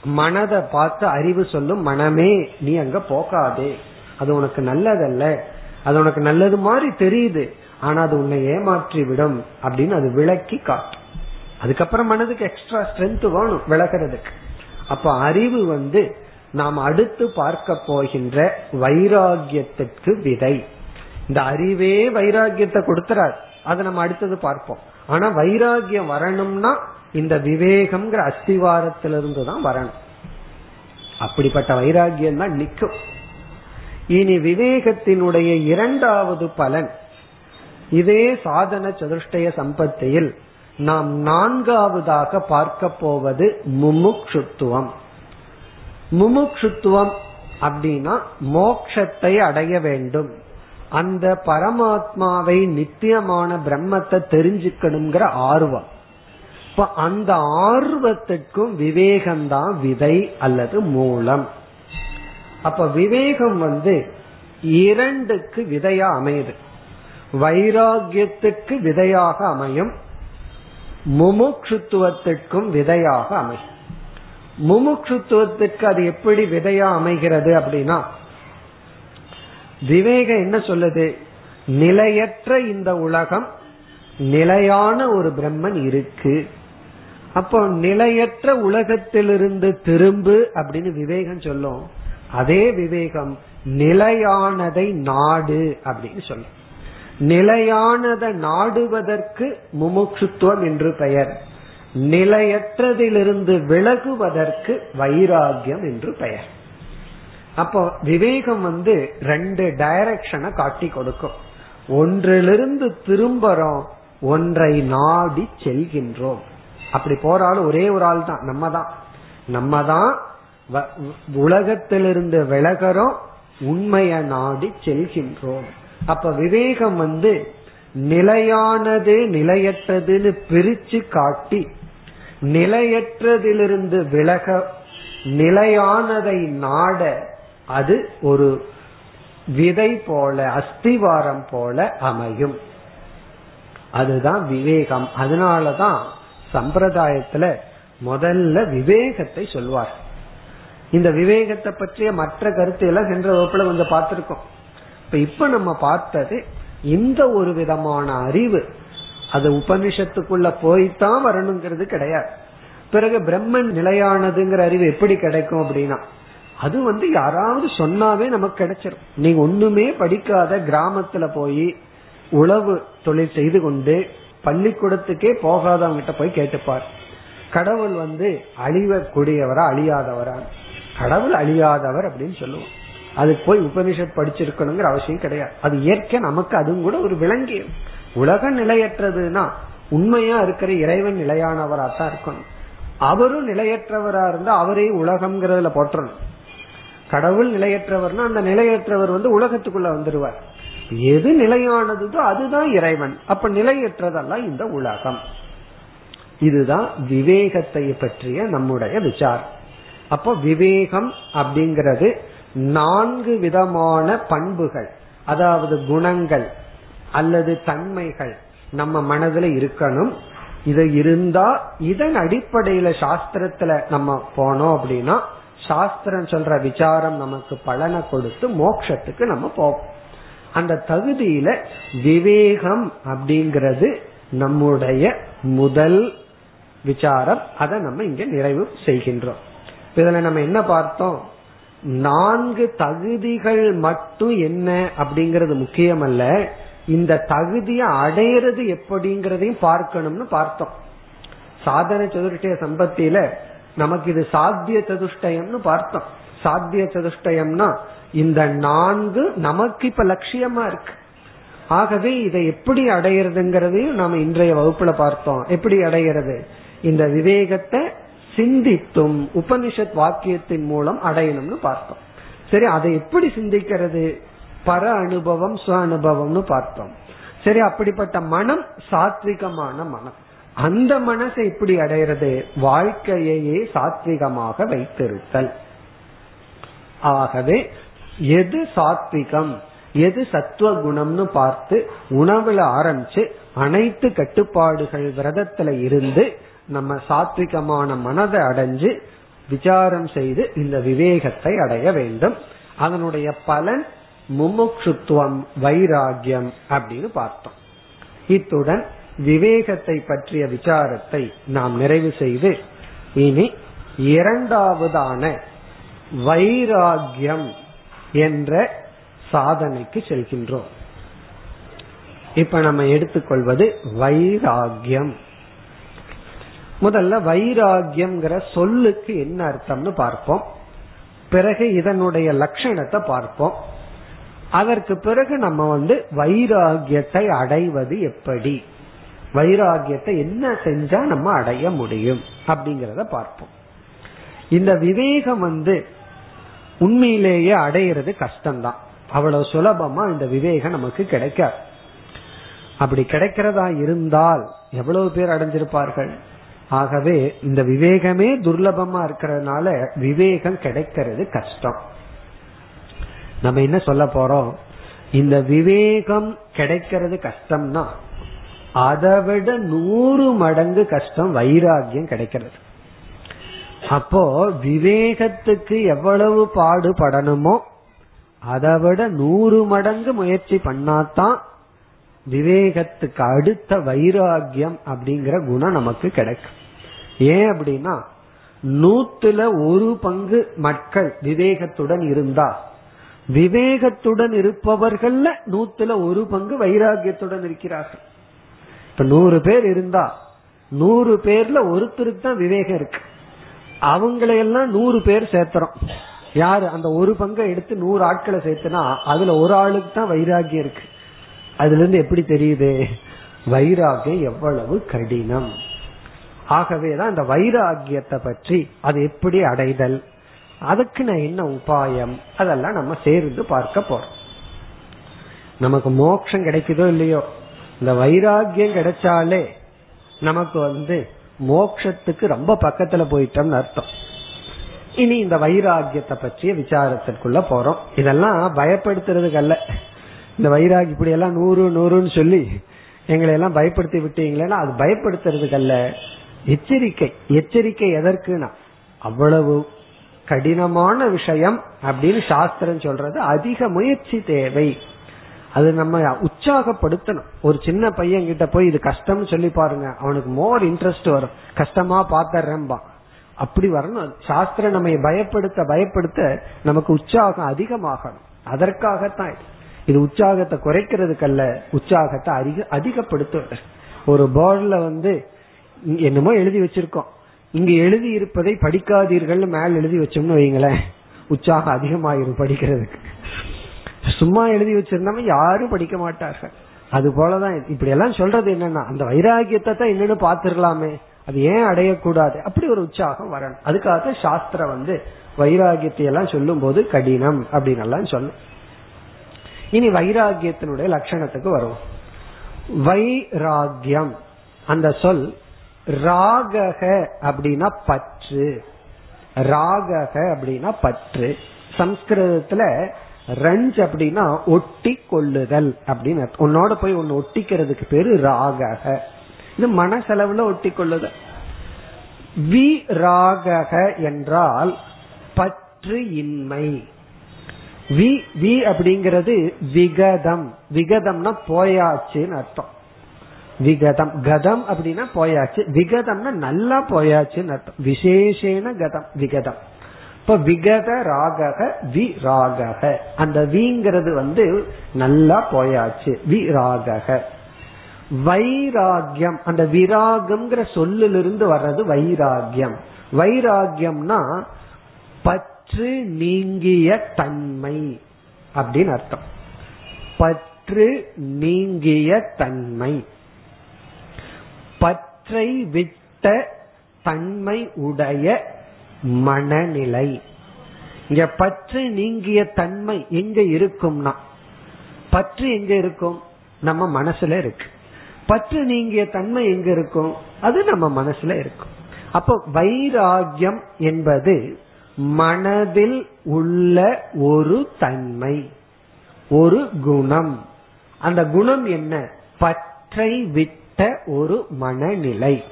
மனதை பார்த்து அறிவு சொல்லும் மனமே நீ அங்க போகாதே. அது உனக்கு நல்லதல்ல. அது உனக்கு நல்லது மாதிரி தெரியுது. ஆனா அது உன்னை ஏமாற்றி விடும் அப்படின்னு அது விளக்கி காட்டும். அதுக்கப்புறம் மனதுக்கு எக்ஸ்ட்ரா ஸ்ட்ரென்த் வேணும் விளக்குறதுக்கு. அப்ப அறிவு வந்து நாம் அடுத்து பார்க்க போகின்ற வைராகியத்திற்கு விதை இந்த அறிவே வைராகியத்தை கொடுத்துறாரு. அதை நம்ம அடுத்தது பார்ப்போம். ஆனா வைராகியம் வரணும்னா இந்த விவேகம்ங்கிற அஸ்திவாரத்திலிருந்து தான் வரணும். அப்படிப்பட்ட வைராகியம் தான் நிற்கும். இனி விவேகத்தினுடைய இரண்டாவது பலன் இதே சாதன சதுஷ்டய சம்பத்தியில் நாம் நான்காவதாக பார்க்க போவது முமுக்ஷுத்துவம். முமுக்ஷுத்துவம் அப்படின்னா மோக்ஷத்தை அடைய வேண்டும். அந்த பரமாத்மாவை நித்தியமான பிரம்மத்தை தெரிஞ்சுக்கணுங்கிற ஆர்வம். இப்ப அந்த ஆர்வத்திற்கும் விவேகம்தான் விதை அல்லது மூலம். அப்ப விவேகம் வந்து இரண்டுக்கு விதையா அமையுது. வைராகியத்துக்கு விதையாக அமையும். முமுட்சுத்துவத்திற்கும் விதையாக அமையும். முமுட்சுத்துவத்துக்கு அது எப்படி விதையா அமைகிறது அப்படின்னா விவேகம் என்ன சொல்லுது? நிலையற்ற இந்த உலகம் நிலையான ஒரு பிரம்மன் இருக்கு. அப்போ நிலையற்ற உலகத்திலிருந்து திரும்பு அப்படின்னு விவேகம் சொல்லும். அதே விவேகம் நிலையானதை நாடு அப்படின்னு சொல்லும். நிலையானதை நாடுவதற்கு முமுட்சுத்துவம் என்று பெயர். நிலையற்றதிலிருந்து விலகுவதற்கு வைராகியம் என்று பெயர். அப்போ விவேகம் வந்து ரெண்டு டைரக்ஷனை காட்டி கொடுக்கும். ஒன்றிலிருந்து திரும்புறோம் ஒன்றை நாடி செல்கின்றோம். அப்படி போறாலும் ஒரே ஒரு ஆள் தான் நம்ம தான் நம்ம தான் உலகத்திலிருந்து விலகிறோம் உண்மையை நாடி செல்கின்றோம். அப்ப விவேகம் வந்து நிலையானது நிலையற்றதுன்னு பிரிச்சு காட்டி நிலையற்றதிலிருந்து விலக நிலையானதை நாட அது ஒரு விதை போல அஸ்திவாரம் போல அமையும். அதுதான் விவேகம். அதனாலதான் சம்பிரதாயத்துல முதல்ல விவேகத்தை சொல்வார். இந்த விவேகத்தை பற்றிய மற்ற கருத்து எல்லாம் சென்ற வகுப்புல கொஞ்சம் பார்த்திருக்கோம். இப்ப இப்ப நம்ம பார்த்தது இந்த ஒரு விதமான அறிவு. அது உபனிஷத்துக்குள்ள போய்தான் வரணுங்கிறது கிடையாது. பிறகு பிரம்மன் நிலையானதுங்கிற அறிவு எப்படி கிடைக்கும் அப்படின்னா அது வந்து யாராவது சொன்னாவே நமக்கு கிடைச்சிடும் நீங்க ஒண்ணுமே படிக்காத கிராமத்துல போய் உழவு தொழில் செய்து கொண்டு பள்ளிக்கூடத்துக்கே போகாதவங்கிட்ட போய் கேட்டுப்பார். கடவுள் வந்து அழிவக்கூடியவரா அழியாதவரா? கடவுள் அழியாதவர் அப்படின்னு சொல்லுவோம். அதுக்கு போய் உபனிஷத் படிச்சிருக்கணுங்கிற அவசியம் கிடையாது. அது இயற்கை நமக்கு அதுவும் கூட ஒரு விளங்கி உலக நிலையற்றதுன்னா உண்மையா இருக்கிற இறைவன் நிலையானவரா தான் இருக்கணும். அவரும் நிலையற்றவரா இருந்தா அவரே உலகம்ங்கிறதுல போற்றணும். கடவுள் நிலையற்றவர்னா அந்த நிலையற்றவர் வந்து உலகத்துக்குள்ள வந்துருவார். எது நிலையானதுதோ அதுதான் இறைவன். அப்ப நிலையற்றதெல்லாம் இந்த உலகம். இதுதான் விவேகத்தை பற்றிய நம்முடைய விசாரம். அப்போ விவேகம் அப்படிங்கிறது நான்கு விதமான பண்புகள். அதாவது குணங்கள் அல்லது தன்மைகள் நம்ம மனதில் இருக்கணும். இது இருந்தா இதன் அடிப்படையில சாஸ்திரத்துல நம்ம போனோம் அப்படின்னா சாஸ்திரம் சொல்ற விசாரம் நமக்கு பலனை கொடுத்து மோட்சத்துக்கு நம்ம போவோம். அந்த தகுதியில விவேகம் அப்படிங்கிறது நம்முடைய முதல் விசாரம். அதை நம்ம இங்க நிறைவு செய்கின்றோம். இதுல நம்ம என்ன பார்த்தோம்? நான்கு தகுதிகள் மட்டும் என்ன அப்படிங்கறது முக்கியம் அல்ல இந்த தகுதியை அடையிறது எப்படிங்கிறதையும் பார்க்கணும்னு பார்த்தோம். சாதன சதுர்டய சம்பத்தியில நமக்கு இது சாத்திய சதுஷ்டயம்னு பார்த்தோம். சாத்திய சதுஷ்டயம்னா இந்த நான்கு நமக்கு இப்ப லட்சியமா இருக்கு. ஆகவே இதை எப்படி அடையிறதுங்கிறதையும் நாம இன்றைய வகுப்புல பார்த்தோம். எப்படி அடைகிறது இந்த விவேகத்தை சிந்தித்தும் உபனிஷத் வாக்கியத்தின் மூலம் அடையணும்னு பார்த்தோம். சரி அதை எப்படி சிந்திக்கிறது? பர அனுபவம் சுவ அனுபவம்னு பார்த்தோம். சரி அப்படிப்பட்ட மனம் சாத்விகமான மனம். அந்த மனசை இப்படி அடையிறது? வாழ்க்கையையே சாத்விகமாக வைத்திருத்தல். ஆகவே எது சாத்விகம்? எது சத்துவ குணம்னு பார்த்து உணவுல ஆரம்பிச்சு அனைத்து கட்டுப்பாடுகள் விரதத்துல இருந்து நம்ம சாத்விகமான மனதை அடைஞ்சு விசாரம் செய்து இந்த விவேகத்தை அடைய வேண்டும். அதனுடைய பலன் முமுட்சுத்துவம் வைராகியம் அப்படின்னு பார்த்தோம். இத்துடன் விவேகத்தை பற்றிய விசாரத்தை நாம் நிறைவு செய்து இனி இரண்டாவதான வைராகியம் என்ற சாதனைக்கு செல்கின்றோம். இப்ப நம்ம எடுத்துக்கொள்வது வைராகியம் முதல்ல வைராகியம்ங்கிற சொல்லுக்கு என்ன அர்த்தம்னு பார்ப்போம். பிறகு இதனுடைய லட்சணத்தை பார்ப்போம். அதற்கு பிறகு நம்ம வந்து வைராகியத்தை அடைவது எப்படி? வைராகியத்தை என்ன செஞ்சா நம்ம அடைய முடியும்? அப்படிங்கறத பார்ப்போம். இந்த விவேகம் வந்து உண்மையிலேயே அடையிறது கஷ்டம்தான். அவ்வளவு சுலபமா இந்த விவேகம் நமக்கு கிடைக்காது. அப்படி கிடைக்கிறதா இருந்தால் எவ்வளவு பேர் அடைஞ்சிருப்பார்கள்? ஆகவே இந்த விவேகமே துர்லபமா இருக்கிறதுனால விவேகம் கிடைக்கிறது கஷ்டம். நம்ம என்ன சொல்ல போறோம்? இந்த விவேகம் கிடைக்கிறது கஷ்டம்னா அதை விட நூறு மடங்கு கஷ்டம் வைராகியம் கிடைக்கிறது. அப்போ விவேகத்துக்கு எவ்வளவு பாடுபடணுமோ அதை விட நூறு மடங்கு முயற்சி பண்ணாதான் விவேகத்துக்கு அடுத்த வைராகியம் அப்படிங்கிற குணம் நமக்கு கிடைக்கும். ஏன் அப்படின்னா நூத்துல ஒரு பங்கு மக்கள் விவேகத்துடன் இருந்தா. விவேகத்துடன் இருப்பவர்கள்ல நூத்துல ஒரு பங்கு வைராகியத்துடன் இருக்கிறார்கள். இப்ப நூறு பேர் இருந்தா நூறு பேர்ல ஒருத்தருக்கு தான் விவேகம் இருக்கு. அவங்களையெல்லாம் நூறு பேர் சேர்த்துறோம். யாரு? அந்த ஒரு பங்கை எடுத்து நூறு ஆட்களை சேர்த்துனா அதுல ஒரு ஆளுக்கு தான் வைராகியம் இருக்கு. அதுல இருந்து எப்படி தெரியுது? வைராகியம் எவ்வளவு கடினம். ஆகவேதான் இந்த வைராகியத்தை பற்றி அது எப்படி அடைதல்? அதுக்கு நான் என்ன உபாயம்? அதெல்லாம் நம்ம சேர்ந்து பார்க்க போறோம். நமக்கு மோட்சம் கிடைக்குதோ இல்லையோ இந்த வைராகியம் கிடைச்சாலே நமக்கு வந்து மோக்ஷத்துக்கு ரொம்ப பக்கத்துல போயிட்டோம்னு அர்த்தம். இனி இந்த வைராகியத்தை பற்றிய விசாரத்திற்குள்ள போறோம். இதெல்லாம் பயப்படுத்துறதுக்கு அல்ல இந்த வைராகி இப்படி எல்லாம் நூறு நூறுன்னு சொல்லி எங்களை எல்லாம் பயப்படுத்தி விட்டீங்களேன்னா அது பயப்படுத்துறதுக்கு அல்ல எச்சரிக்கை. எச்சரிக்கை எதற்குனா அவ்வளவு கடினமான விஷயம் அப்படின்னு சாஸ்திரம் சொல்றது அதிக முயற்சி தேவை. அது நம்ம உற்சாகப்படுத்தணும். ஒரு சின்ன பையன் கிட்ட போய் இது கஷ்டம்னு சொல்லி பாருங்க அவனுக்கு மோர் இன்ட்ரெஸ்ட் வரும். கஷ்டமா பாத்தர்றேன்பா. அப்படி வரணும். சாஸ்திரம் நம்ம பயப்படுத்த பயப்படுத்த நமக்கு உற்சாகம் அதிகமாகணும். அதற்காகத்தான் இது. உற்சாகத்தை குறைக்கிறதுக்கல்ல உற்சாகத்தை அதிக அதிகப்படுத்துவது. ஒரு போர்டில் வந்து என்னமோ எழுதி வச்சிருக்கோம். இங்க எழுதி இருப்பதை படிக்காதீர்கள் மேல் எழுதி வச்சோம்னு வைங்களேன் உற்சாகம் அதிகமாயிரும் படிக்கிறதுக்கு. சும்மா எழுதி வச்சிருந்தாம யாரும் படிக்க மாட்டார்கள். அது போலதான் இப்படி எல்லாம் சொல்றது என்னன்னா அந்த வைராகியத்தை தான் என்னன்னு பாத்துருக்கலாமே அது ஏன் அடையக்கூடாது? அப்படி ஒரு உற்சாகம் வரணும். அதுக்காக சாஸ்திரம் வந்து வைராகியத்தை எல்லாம் சொல்லும் போது கடினம் அப்படின்னு எல்லாம் சொல்லும் இனி வைராகியத்தினுடைய லட்சணத்துக்கு வரும் வைராகியம் அந்த சொல் ராகக அப்படின்னா பற்று. ராகக அப்படின்னா பற்று. சம்ஸ்கிருதத்துல ரஞ்ச் அப்படின்னா ஒட்டி கொள்ளுதல் அப்படின்னு உன்னோட போய் ஒன்னு ஒட்டிக்கிறதுக்கு பேரு ராகக இது மனசளவுல ஒட்டி கொள்ளுதல் வி ராகக என்றால் பற்று இன்மை வி வி அப்படிங்கிறது விகதம். விகதம்னா போயாச்சுன்னு அர்த்தம். விகதம். கதம் அப்படின்னா போயாச்சு. விகதம்னா நல்லா போயாச்சுன்னு அர்த்தம். விசேஷேன கதம். விகதம். இப்ப விகத ராகக வி ராகக அந்த விங்கிறது வந்து நல்லா போயாச்சு. வி ராகக வைராகியம். அந்த விராகம்ங்கிற சொல்லிலிருந்து வர்றது வைராகியம். வைராகியம்னா பற்று நீங்கிய தன்மை அப்படின்னு அர்த்தம். பற்று நீங்கிய தன்மை. பற்றை விட்ட தன்மை உடைய மனநிலை. இங்க பற்று நீங்கிய தன்மை எங்க இருக்கும்னா பற்று எங்க இருக்கும்? நம்ம மனசுல இருக்கு. பற்று நீங்கிய தன்மை எங்க இருக்கும்? அது நம்ம மனசுல இருக்கும். அப்போ வைராகியம் என்பது மனதில் உள்ள ஒரு தன்மை ஒரு குணம். அந்த குணம் என்ன? பற்றை விட்ட ஒரு மனநிலை.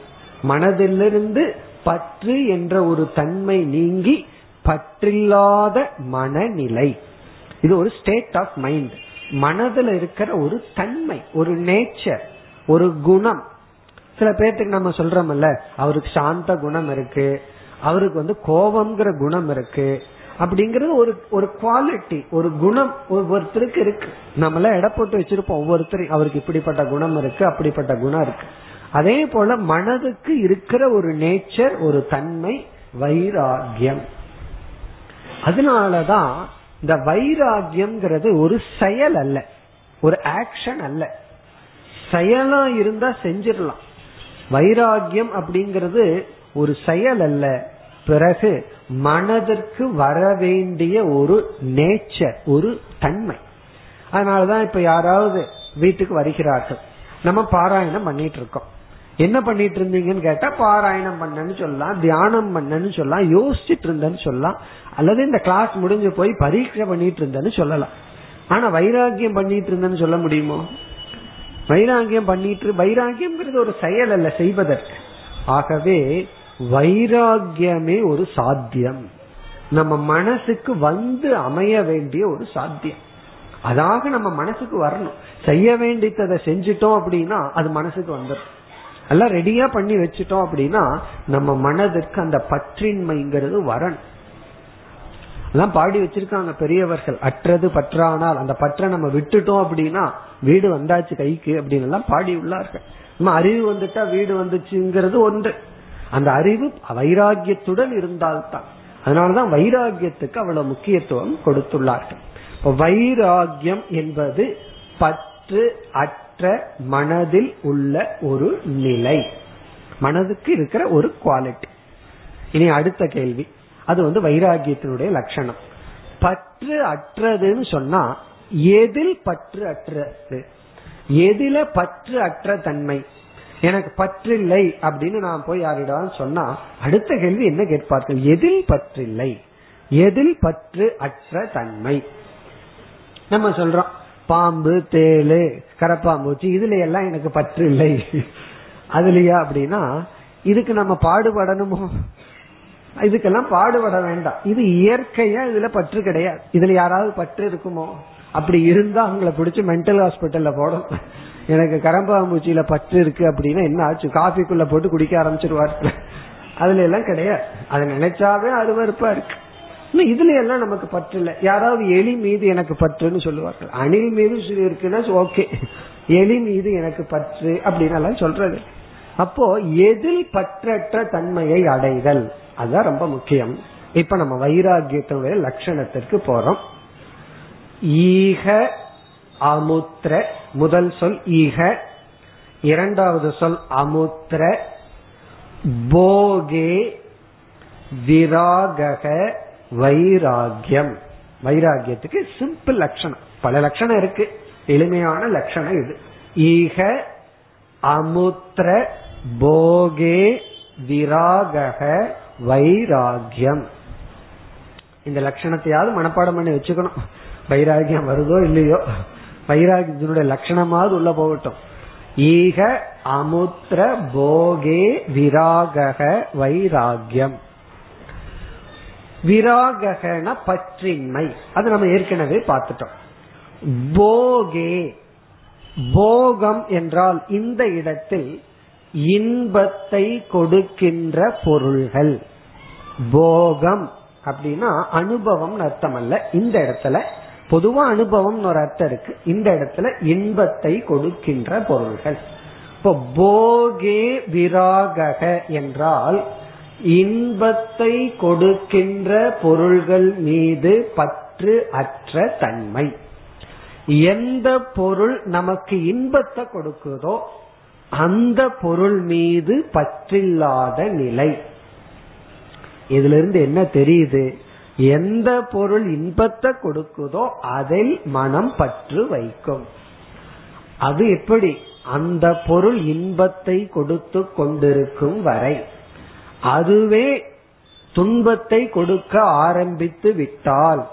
மனதிலிருந்து பற்று என்ற ஒரு தன்மை நீங்கி பற்றில்லாத மனநிலை. இது ஒரு ஸ்டேட் ஆஃப் மைண்ட் மனதில் இருக்கிற ஒரு தன்மை ஒரு நேச்சர் ஒரு குணம். சில பேர்த்துக்கு நம்ம சொல்றோம்ல அவருக்கு சாந்த குணம் இருக்கு அவருக்கு வந்து கோபம்ங்கிற குணம் இருக்கு அப்படிங்கறது ஒரு ஒரு குவாலிட்டி ஒரு குணம் ஒவ்வொருத்தருக்கு இருக்கு. நம்மள எடை போட்டு வச்சிருப்போம் ஒவ்வொருத்தரும் அவருக்கு இப்படிப்பட்ட குணம் இருக்கு அப்படிப்பட்ட குணம் இருக்கு. அதே போல மனதுக்கு இருக்கிற ஒரு நேச்சர் ஒரு தன்மை வைராகியம் அதனாலதான் இந்த வைராகியம்ங்கிறது ஒரு செயல் அல்ல. ஒரு ஆக்ஷன் அல்ல. செயலா இருந்தா செஞ்சிடலாம். வைராகியம் அப்படிங்கிறது ஒரு செயல் அல்ல. பிறகு மனதிற்கு வர வேண்டிய ஒரு நேச்சர் ஒரு தன்மை. அதனாலதான் இப்ப யாராவது வீட்டுக்கு வருகிறார்கள். நம்ம பாராயணம் பண்ணிட்டு இருக்கோம் என்ன பண்ணிட்டு இருந்தீங்கன்னு கேட்டா பாராயணம் பண்ணன்னு சொல்லலாம் தியானம் பண்ணன்னு சொல்லலாம் யோசிச்சுட்டு இருந்தேன்னு சொல்லலாம் அல்லது இந்த கிளாஸ் முடிஞ்சு போய் பரீட்சை பண்ணிட்டு இருந்தேன்னு சொல்லலாம். ஆனா வைராகியம் பண்ணிட்டு இருந்தேன்னு சொல்ல முடியுமோ? வைராகியம் பண்ணிட்டு வைராகியம்ங்கிறது ஒரு செயல் அல்ல செய்வதற்கு. ஆகவே வைராகியமே ஒரு சாத்தியம். நம்ம மனசுக்கு வந்து அமைய வேண்டிய ஒரு சாத்தியம். அதாக நம்ம மனசுக்கு வரணும். செய்ய வேண்டியதை செஞ்சிட்டோம் அப்படின்னா அது மனசுக்கு வந்துடும் எல்லாம் ரெடியா பண்ணி வச்சுட்டோம் அப்படின்னா நம்ம மனதிற்கு அந்த பற்றின்மைங்கிறது வரணும். எல்லாம் பாடி வச்சிருக்காங்க பெரியவர்கள். அற்றது பற்றானால் அந்த பற்றை நம்ம விட்டுட்டோம் அப்படின்னா வீடு வந்தாச்சு கைக்கு அப்படின்னு எல்லாம் பாடி உள்ளார்கள். நம்ம அறிவு வந்துட்டா வீடு வந்துச்சுங்கிறது ஒன்று. அந்த அறிவு வைராகியத்துடன் இருந்தால்தான். அதனாலதான் வைராகியத்துக்கு அவ்வளவு முக்கியத்துவம் கொடுத்துள்ளார்கள். வைராகியம் என்பது பற்று அற்ற மனதில் உள்ள ஒரு நிலை. மனதுக்கு இருக்கிற ஒரு குவாலிட்டி இனி அடுத்த கேள்வி. அது வந்து வைராகியத்தினுடைய லட்சணம். பற்று அற்றதுன்னு சொன்னா எதில் பற்று அற்றது? எதில பற்று அற்ற தன்மை? எனக்கு பற்றில்லை அப்படின்னு நான் போய் யாரிடம் சொன்னா அடுத்த கேள்வி என்ன கேட்பார்கள்? எதில் பற்றில்லை? எதில் பற்று அற்ற தன்மை? நம்ம சொல்றோம் பாம்பு தேலு கரப்பாம்பூச்சி இதுல எல்லாம் எனக்கு பற்று இல்லை அதுலயா அப்படின்னா இதுக்கு நம்ம பாடுபடணுமோ? இதுக்கெல்லாம் பாடுபட வேண்டாம். இது இயற்கையா இதுல பற்று கிடையாது. இதுல யாராவது பற்று இருக்குமோ? அப்படி இருந்தா அவங்கள பிடிச்சி மென்டல் ஹாஸ்பிட்டல்ல போடும். எனக்கு கரம்பாம்பூச்சியில பற்று இருக்கு அப்படின்னா என்ன ஆச்சு? காஃபிக்குள்ள போட்டு குடிக்க ஆரம்பிச்சிருவார். அதுல எல்லாம் கிடையாது. அதை நினைச்சாவே அருவறுப்பா இருக்கு. இதுல எல்லாம் நமக்கு பற்று இல்லை. யாராவது எலி மீது எனக்கு பற்றுன்னு சொல்லுவார்கள். அணில் மீது இருக்குன்னா ஓகே. எலி மீது எனக்கு பற்று அப்படின்னு எல்லாம் சொல்றது. அப்போ எதில் பற்றற்ற தன்மையை அடைதல்? அதுதான் ரொம்ப முக்கியம். இப்ப நம்ம வைராகியத்தினுடைய லட்சணத்திற்கு போறோம். ஈக அமுத்திர முதல் சொல் ஈக. இரண்டாவது சொல் அமுத்திர போகே விராகக வைராகியம். வைராகியத்துக்கு சிம்பிள் லட்சணம். பல லட்சணம் இருக்கு. எளிமையான லட்சணம் இது. ஈக அமுத்திர போகே விராகக வைராகியம். இந்த லட்சணத்தையாவது மனப்பாடம் பண்ணி வச்சுக்கணும். வைராகியம் வருதோ இல்லையோ? வைராகியத்தினுடைய லட்சணமாவது உள்ள போகட்டும். ஈக அமுத்திர போகே விராகக வைராகியம். விராகன பற்றின்மை. அது நம்ம ஏற்கனவே பார்த்துட்டோம். போகே போகம் என்றால் இந்த இடத்தில் இன்பத்தை கொடுக்கின்ற பொருள்கள். போகம் அப்படின்னா அனுபவம் அர்த்தம் அல்ல இந்த இடத்துல பொதுவா அனுபவம் ஒரு அர்த்தம் இருக்கு. இந்த இடத்துல இன்பத்தை கொடுக்கின்ற பொருள்கள். இப்போ போகே விராகக என்றால் இன்பத்தை கொடுக்கின்ற பொருள்கள் மீது பற்று அற்ற தன்மை. எந்த பொருள் நமக்கு இன்பத்தை கொடுக்குதோ அந்த பொருள் மீது பற்றில்லாத நிலை. இதுல இருந்து என்ன தெரியுது? எந்த பொருள் இன்பத்தை கொடுக்குதோ அதில் மனம் பற்று வைக்கும். அது எப்படி? அந்த பொருள் இன்பத்தை கொடுத்து கொண்டிருக்கும் வரை. அதுவே துன்பத்தை கொடுக்க ஆரம்பித்து விட்டால்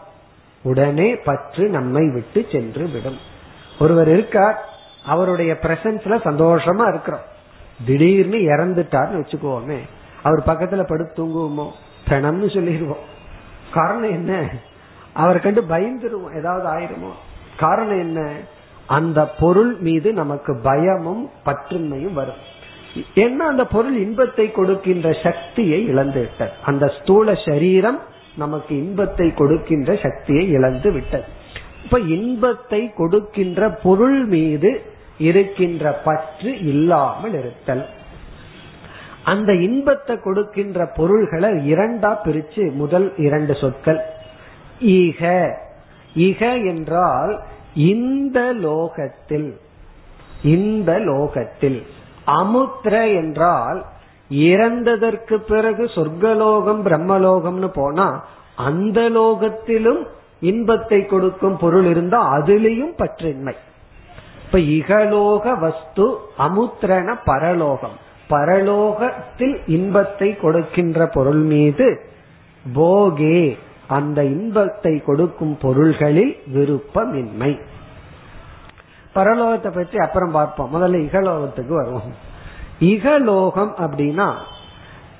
உடனே பற்று நம்மை விட்டு சென்று விடும். ஒருவர் இருக்கார் அவருடைய பிரசன்ஸ்ல சந்தோஷமா இருக்கிறோம். திடீர்னு இறந்துட்டார்னு வச்சுக்கோமே. அவர் பக்கத்துல படுத்து தூங்குவோமோ? பிணம்னு சொல்லிடுவோம். காரணம் என்ன? அவரை கண்டு பயந்துருவோம். ஏதாவது ஆயிருமோ? காரணம் என்ன? அந்த பொருள் மீது நமக்கு பயமும் பற்றுமையும் வரும். ஏன்னா அந்த பொருள் இன்பத்தை கொடுக்கின்ற சக்தியை இழந்து விட்டது அந்த ஸ்தூல சரீரம் நமக்கு இன்பத்தை கொடுக்கின்ற சக்தியை இழந்து விட்டது இப்ப இன்பத்தை கொடுக்கின்ற பொருள் மீது இருக்கின்ற பற்று இல்லாமல் இருத்தல். அந்த இன்பத்தை கொடுக்கின்ற பொருள்களை இரண்டா பிரிச்சு முதல் இரண்டு சொற்கள். ஈக இக என்றால் இந்த லோகத்தில். இந்த லோகத்தில். அமுத்திர என்றால் இறந்ததற்கு பிறகு சொர்க்கலோகம் பிரம்மலோகம்னு போனா அந்த லோகத்திலும் இன்பத்தை கொடுக்கும் பொருள் இருந்தா அதிலையும் பற்றின்மை. இப்ப இகலோக வஸ்து அமுத்திரன பரலோகம். பரலோகத்தில் இன்பத்தை கொடுக்கின்ற பொருள் மீது போகே அந்த இன்பத்தை கொடுக்கும் பொருள்களில் விருப்பமின்மை. பரலோகத்தை பற்றி அப்புறம் பார்ப்போம். முதல்ல இகலோகத்துக்கு வருவோம். இகலோகம் அப்படின்னா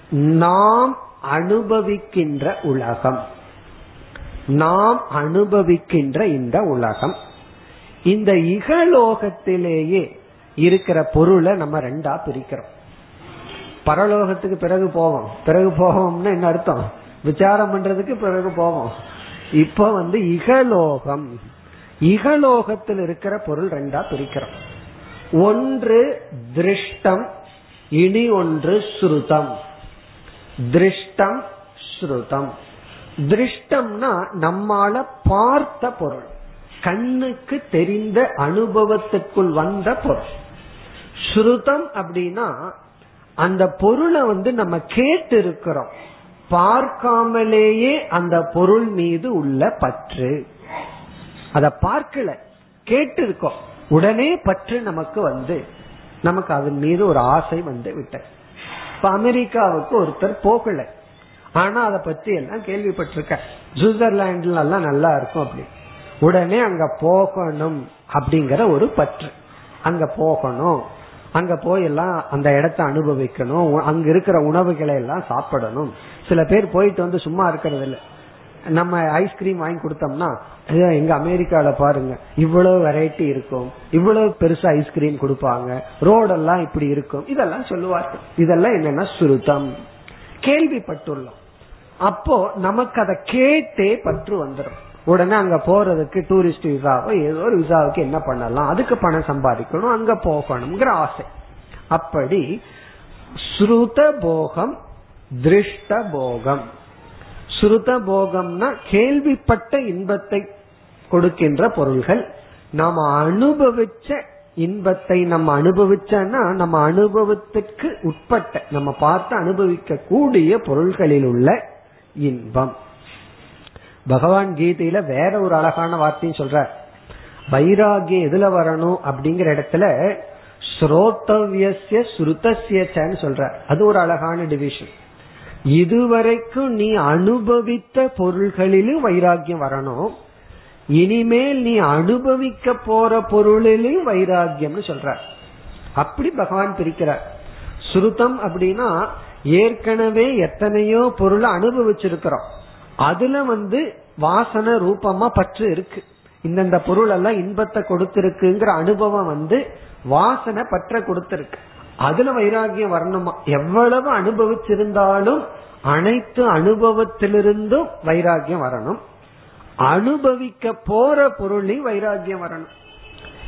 நாம் அனுபவிக்கின்ற உலகம். நாம் அனுபவிக்கின்ற இந்த உலகம். இந்த இகலோகத்திலேயே இருக்கிற பொருளை நம்ம ரெண்டா பிரிக்கிறோம். பரலோகத்துக்கு பிறகு போவோம். பிறகு போவோம்னா என்ன அர்த்தம்? விசாரம் பண்றதுக்கு பிறகு போவோம். இப்ப வந்து இகலோகம். இகலோகத்தில் இருக்கிற பொருள் ரெண்டா பிரிக்கிறோம். ஒன்று திருஷ்டம் இனி ஒன்று ஸ்ருதம். திருஷ்டம் ஸ்ருதம். திருஷ்டம்னா நம்மால பார்த்த பொருள். கண்ணுக்கு தெரிந்த அனுபவத்துக்குள் வந்த பொருள். ஸ்ருதம் அப்படின்னா அந்த பொருளை வந்து நம்ம கேட்டு இருக்கிறோம் பார்க்காமலேயே அந்த பொருள் மீது உள்ள பற்று. அத பார்க்கல கேட்டு இருக்கோம் உடனே பற்று நமக்கு வந்து நமக்கு அதன் மீது ஒரு ஆசை வந்து விட்ட இப்ப அமெரிக்காவுக்கு ஒருத்தர் போகல. ஆனா அதை பத்தி எல்லாம் கேள்விப்பட்டிருக்க. சுவிட்சர்லாந்துல எல்லாம் நல்லா இருக்கும் அப்படி. உடனே அங்க போகணும் அப்படிங்கிற ஒரு பற்று. அங்க போகணும். அங்க போய் எல்லாம் அந்த இடத்த அனுபவிக்கணும். அங்க இருக்கிற உணவுகளை எல்லாம் சாப்பிடணும். சில பேர் போயிட்டு வந்து சும்மா இருக்கிறது இல்ல. நம்ம ஐஸ்கிரீம் வாங்கி கொடுத்தோம்னா எங்க அமெரிக்கால பாருங்க. இவ்வளவு வெரைட்டி இருக்கும். இவ்வளவு பெருசா ஐஸ்கிரீம் கொடுப்பாங்க. ரோடெல்லாம் இப்படி இருக்கும். இதெல்லாம் சொல்லுவார்கள். இதெல்லாம் என்னன்னா சுருத்தம். கேள்விப்பட்டுள்ளோம். அப்போ நமக்கு அதை கேட்டே பற்று வந்துடும். உடனே அங்க போறதுக்கு டூரிஸ்ட் விசாவோ ஏதோ ஒரு விசாவுக்கு என்ன பண்ணலாம் அதுக்கு பணம் சம்பாதிக்கணும் அங்க போகணுங்கிற ஆசை. அப்படி ஸ்ருத போகம் திருஷ்ட போகம் ஸ்ருத போகம்னா கேள்விப்பட்ட இன்பத்தை கொடுக்கின்ற பொருள்கள். நாம் அனுபவிச்ச இன்பத்தை நம்ம அனுபவிச்சோன்னா நம்ம அனுபவத்துக்கு உட்பட்ட நம்ம பார்த்து அனுபவிக்க கூடிய பொருள்களில் உள்ள இன்பம். பகவான் கீதையில வேற ஒரு அழகான வார்த்தையும் சொல்றார். வைராகியம் எதுல வரணும் அப்படிங்கிற இடத்துல ஸ்ரோத்தவியசிய ஸ்ருதசியச்சன்னு சொல்ற அது ஒரு அழகான டிவிஷன் இதுவரைக்கும் நீ அனுபவித்த பொருள்களிலும் வைராகியம் வரணும். இனிமேல் நீ அனுபவிக்க போற பொருளிலும் வைராகியம்னு சொல்ற அப்படி பகவான் பிரிக்கிறார். சுருத்தம் அப்படின்னா ஏற்கனவே எத்தனையோ பொருளை அனுபவிச்சிருக்கிறோம். அதுல வந்து வாசன ரூபமா பற்று இருக்கு. இந்தந்த பொருள் எல்லாம் இன்பத்தை கொடுத்திருக்குங்கிற அனுபவம் வந்து வாசனை பற்ற கொடுத்திருக்கு. அதுல வைராகியம் வரணுமா? எவ்வளவு அனுபவிச்சிருந்தாலும் அனைத்து அனுபவத்திலிருந்தும் வைராகியம் வரணும். அனுபவிக்க போற பொருளையும் வைராகியம் வரணும்.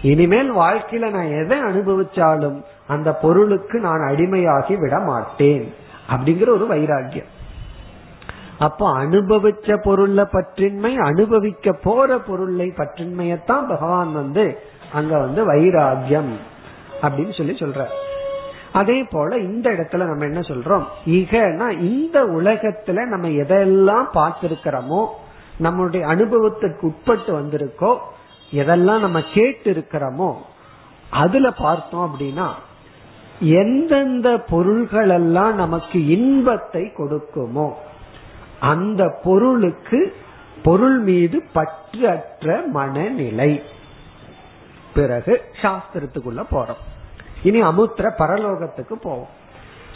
இனிமேல் வாழ்க்கையில நான் எதை அனுபவிச்சாலும் அந்த பொருளுக்கு நான் அடிமையாகி விட மாட்டேன். அப்படிங்கிற ஒரு வைராகியம். அப்போ அனுபவிச்ச பொருள்ல பற்றின்மை அனுபவிக்க போற பொருளை பற்றின்மையத்தான் பகவான் வந்து அங்க வந்து வைராகியம் அப்படின்னு சொல்லி சொல்ற அதே போல இந்த இடத்துல நம்ம என்ன சொல்றோம்? இகனா இந்த உலகத்துல நம்ம எதெல்லாம் பார்த்திருக்கிறோமோ நம்மளுடைய அனுபவத்திற்கு உட்பட்டு வந்திருக்கோ எதெல்லாம் நம்ம கேட்டு இருக்கிறோமோ அதுல பார்த்தோம் அப்படின்னா எந்தெந்த பொருள்கள் எல்லாம் நமக்கு இன்பத்தை கொடுக்குமோ அந்த பொருளுக்கு பொருள் மீது பற்று அற்ற மனநிலை. பிறகு சாஸ்திரத்துக்குள்ள போறோம். இனி அமுத்திர பரலோகத்துக்கு போவோம்.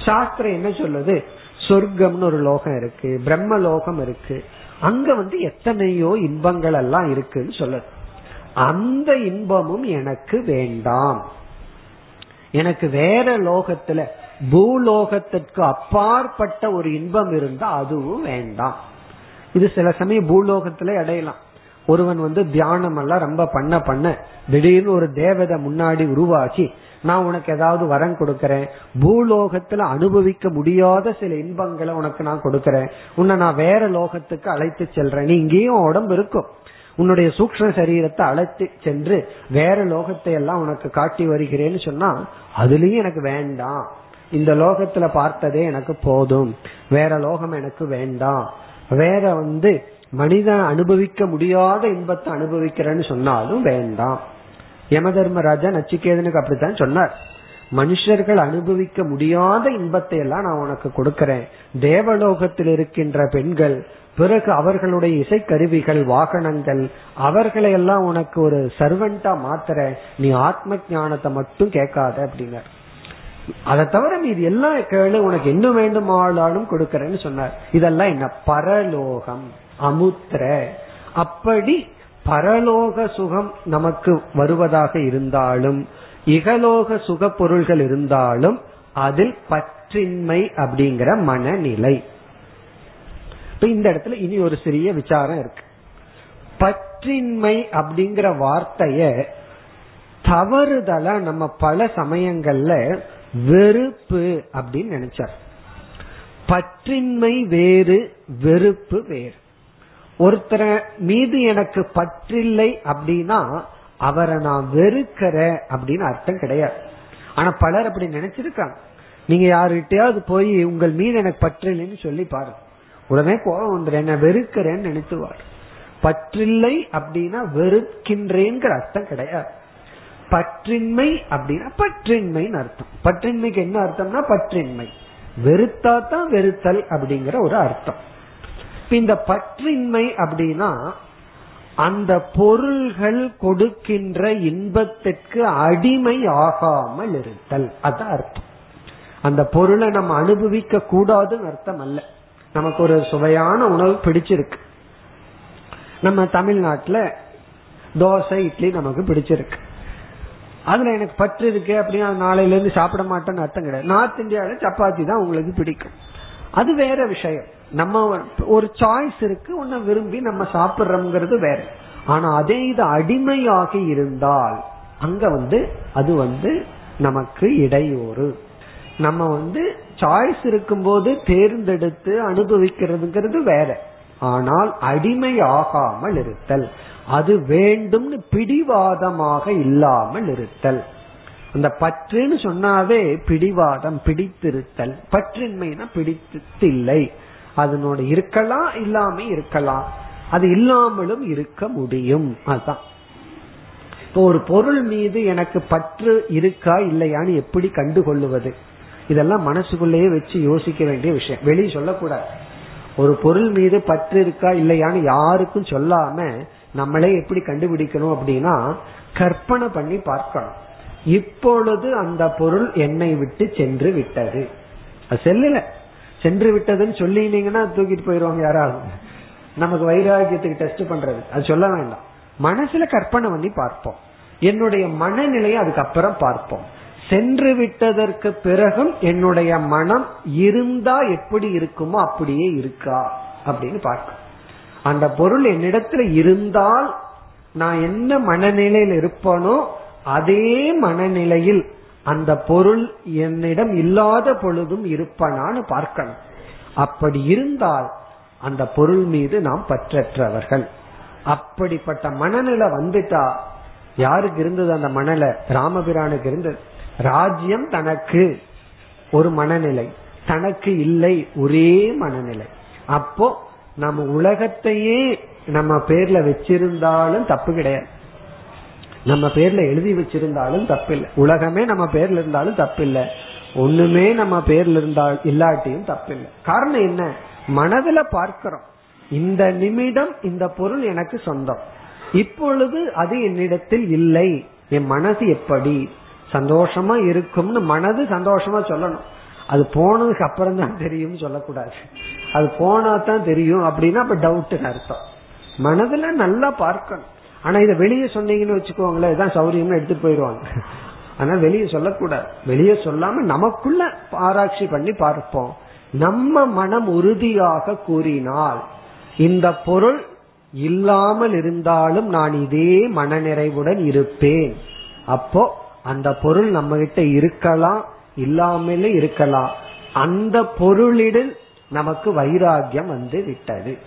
சாஸ்திரம் என்ன சொல்லுது? சொர்க்கம்னு ஒரு லோகம் இருக்கு பிரம்ம லோகம் இருக்கு. அங்க வந்து எத்தனையோ இன்பங்கள் எல்லாம் இருக்குன்னு சொல்லுது. அந்த இன்பமும் எனக்கு வேண்டாம். எனக்கு வேற லோகத்துல பூலோகத்திற்கு அப்பாற்பட்ட ஒரு இன்பம் இருந்தா அதுவும் வேண்டாம். இது சில சமயம் பூலோகத்துல அடையலாம். ஒருவன் வந்து தியானம் எல்லாம் ரொம்ப பண்ண பண்ண திடீர்னு ஒரு தேவதை முன்னாடி உருவாக்கி நான் உனக்கு ஏதாவது வரம் கொடுக்கறேன் பூலோகத்துல அனுபவிக்க முடியாத சில இன்பங்களை உனக்கு நான் கொடுக்கறேன் உன்னை நான் வேற லோகத்துக்கு அழைத்து செல்றேன் நீ இங்கேயும் உடம்பு இருக்கும். உன்னுடைய சூக்ம சரீரத்தை அழைத்து சென்று வேற லோகத்தை எல்லாம் உனக்கு காட்டி வருகிறேன்னு சொன்னா அதுலயும் எனக்கு வேண்டாம். இந்த லோகத்துல பார்த்ததே எனக்கு போதும். வேற லோகம் எனக்கு வேண்டாம் வேற வந்து மனிதன் அனுபவிக்க முடியாத இன்பத்தை அனுபவிக்கிறேன்னு சொன்னாலும் வேண்டாம் யம தர்மராஜா நச்சிகேதனுக்கு அப்படித்தான் சொன்னார். மனுஷர்கள் அனுபவிக்க முடியாத இன்பத்தை எல்லாம் நான் உனக்கு கொடுக்கறேன். தேவலோகத்தில் இருக்கின்ற பெண்கள் பிறகு அவர்களுடைய இசைக்கருவிகள் வாகனங்கள் அவர்களை எல்லாம் உனக்கு ஒரு சர்வெண்டா மாத்திர நீ ஆத்ம ஞானத்தை மட்டும் கேட்காத அப்படின்னார். அதை தவிர மீது எல்லாம் கேளு உனக்கு என்ன வேண்டுமானாலும் கொடுக்கறேன்னு சொன்னார். இதெல்லாம் என்ன? பரலோகம் அமுத்திர அப்படி பரலோக சுகம் நமக்கு வருவதாக இருந்தாலும் இகலோக சுக பொருள்கள் இருந்தாலும் அதில் பற்றின்மை அப்படிங்கிற மனநிலை. இப்ப இந்த இடத்துல இனி ஒரு சிறிய விசாரம் இருக்கு. பற்றின்மை அப்படிங்கிற வார்த்தைய தவறுதலா நம்ம பல சமயங்கள்ல வெறுப்பு அப்படின்னு நினைச்சார். பற்றின்மை வேறு வெறுப்பு வேறு. ஒருத்தர மீது எனக்கு பற்றில்லை அப்படின்னா அவரை நான் வெறுக்கிற அப்படின்னு அர்த்தம் கிடையாது. ஆனா பலர் அப்படி நினைச்சிருக்காங்க. நீங்க யாருகிட்டயாவது போய் உங்கள் மீது எனக்கு பற்றில்லைன்னு சொல்லி பாருங்க. உடனே கோபம் வந்துடும் என்ன வெறுக்கிறேன்னு நினைத்துவார் பற்றில்லை அப்படின்னா வெறுக்கின்றேங்கிற அர்த்தம் கிடையாது. பற்றின்மை அப்படின்னா பற்றின்மைன்னு அர்த்தம். பற்றின்மைக்கு என்ன அர்த்தம்னா பற்றின்மை. வெறுத்தா தான் வெறுத்தல் அப்படிங்கிற ஒரு அர்த்தம். இந்த பற்றின்மை அப்படின்னா அந்த பொருள்கள் கொடுக்கின்ற இன்பத்திற்கு அடிமை ஆகாமல் இருத்தல். அதான் அர்த்தம். அந்த பொருளை நம்ம அனுபவிக்க கூடாதுன்னு அர்த்தம் அல்ல. நமக்கு ஒரு சுவையான உணவு பிடிச்சிருக்கு. நம்ம தமிழ்நாட்டுல தோசை இட்லி நமக்கு பிடிச்சிருக்கு. அதுல எனக்கு பற்று இருக்கு அப்படின்னா நாளையில இருந்து சாப்பிட மாட்டேன்னு அர்த்தம் கிடையாது. நார்த் இந்தியாவில சப்பாத்தி தான் உங்களுக்கு பிடிக்கும். அது வேற விஷயம். நம்ம ஒரு சாய்ஸ் இருக்கு உன்னை விரும்பி நம்ம சாப்பிடுறோம்ங்கிறது வேற. ஆனா அதே இது அடிமையாகி இருந்தால் அங்க வந்து அது வந்து நமக்கு இடையூறு. நம்ம வந்து சாய்ஸ் இருக்கும்போது தேர்ந்தெடுத்து அனுபவிக்கிறதுங்கிறது வேற. ஆனால் அடிமை ஆகாமல் இருத்தல். அது வேண்டும்னு பிடிவாதமாக இல்லாமல் இருத்தல். அந்த பற்றுன்னு சொன்னாவே பிடிவாதம் பிடித்திருத்தல். பற்றின்மைனா பிடித்தில்லை அதனோட இருக்கலாம் இல்லாம இருக்கலாம். அது இல்லாமலும் இருக்க முடியும். அதுதான் இப்போ ஒரு பொருள் மீது எனக்கு பற்று இருக்கா இல்லையான்னு எப்படி கண்டுகொள்ளுவது? இதெல்லாம் மனசுக்குள்ளேயே வச்சு யோசிக்க வேண்டிய விஷயம். வெளியே சொல்லக்கூடாது. ஒரு பொருள் மீது பற்று இருக்கா இல்லையான்னு யாருக்கும் சொல்லாம நம்மளே எப்படி கண்டுபிடிக்கணும் அப்படின்னா கற்பனை பண்ணி பார்க்கணும். இப்பொழுது அந்த பொருள் என்னை விட்டு சென்று விட்டது. செல்லல. சென்று விட்டதுன்னு சொல்லினீங்கன்னா தூக்கிட்டு போயிருவாங்க யாராவது. நமக்கு வைராகியத்துக்கு டெஸ்ட் பண்றது. அது சொல்ல வேண்டாம். மனசுல கற்பனை பண்ணி பார்ப்போம். என்னுடைய மனநிலையை அதுக்கப்புறம் பார்ப்போம். சென்று விட்டதற்கு பிறகும் என்னுடைய மனம் இருந்தா எப்படி இருக்குமோ அப்படியே இருக்கா அப்படின்னு பார்க்க அந்த பொருள் என்னிடத்துல இருந்தால் நான் என்ன மனநிலையில் இருப்பனோ அதே மனநிலையில் அந்த பொருள் என்னிடம் இல்லாத பொழுதும் இருப்பனான்னு பார்க்கணும். அப்படி இருந்தால் அந்த பொருள் மீது நாம் பற்றற்றவர்கள். அப்படிப்பட்ட மனநிலை வந்துட்டா யாருக்கு இருந்தது அந்த மனநிலை? ராமபிரானுக்கு இருந்தது. ராஜ்யம் தனக்கு ஒரு மனநிலை. தனக்கு இல்லை ஒரே மனநிலை. அப்போ நம்ம உலகத்தையே நம்ம பேர்ல வச்சிருந்தாலும் தப்பு கிடையாது. நம்ம பேர்ல எழுதி வச்சிருந்தாலும் தப்பில்லை. உலகமே நம்ம பேர்ல இருந்தாலும் தப்பில்லை. ஒண்ணுமே நம்ம பேர்ல இருந்தால் இல்லாட்டியும் தப்பில்லை. காரணம் என்ன? மனதுல பார்க்கிறோம். இந்த நிமிடம் இந்த பொருள் எனக்கு சொந்தம். இப்பொழுது அது என்னிடத்தில் இல்லை. என் மனசு எப்படி? சந்தோஷமா இருக்கும்னு மனது சந்தோஷமா சொல்லணும். அது போனதுக்கு அப்புறம் தான் தெரியும் சொல்லக்கூடாது. அது போனா தான் தெரியும் அப்படின்னா அப்ப டவுட் அர்த்தம். மனதுல நல்லா பார்க்கணும். ஆனா இதை வெளியே சொன்னீங்கன்னு வச்சுக்கோங்களேன் இதான் சௌரியம்னு எடுத்துட்டு போயிடுவாங்க. ஆனா வெளியே சொல்லக்கூடாது. வெளியே சொல்லாம நமக்குள்ள ஆராய்ச்சி பண்ணி பார்ப்போம். நம்ம மனம் உறுதியாக கூறினால் இந்த பொருள் இல்லாமல் இருந்தாலும் நான் இதே மனநிறைவுடன் இருப்பேன். அப்போ அந்த பொருள் நம்ம கிட்ட இருக்கலாம் இல்லாமலே இருக்கலாம். அந்த பொருளிடம் நமக்கு வைராகியம் வந்து விட்டது.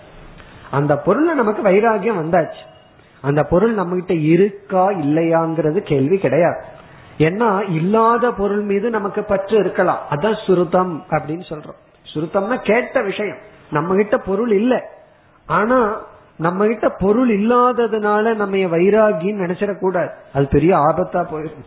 அந்த பொருள்ல நமக்கு வைராகியம் வந்தாச்சு. அந்த பொருள் நம்ம கிட்ட இருக்கா இல்லையாங்கிறது கேள்வி கிடையாது. ஏன்னா இல்லாத பொருள் மீது நமக்கு பற்று இருக்கலாம். அதான் சுருத்தம் அப்படின்னு சொல்றோம். சுருத்தம்னா கேட்ட விஷயம். நம்ம கிட்ட பொருள் இல்லை. ஆனா நம்ம கிட்ட பொருள் இல்லாததுனால நம்ம வைராகின்னு நினைச்சிடக்கூடாது? அது பெரிய ஆபத்தா போயிடும்.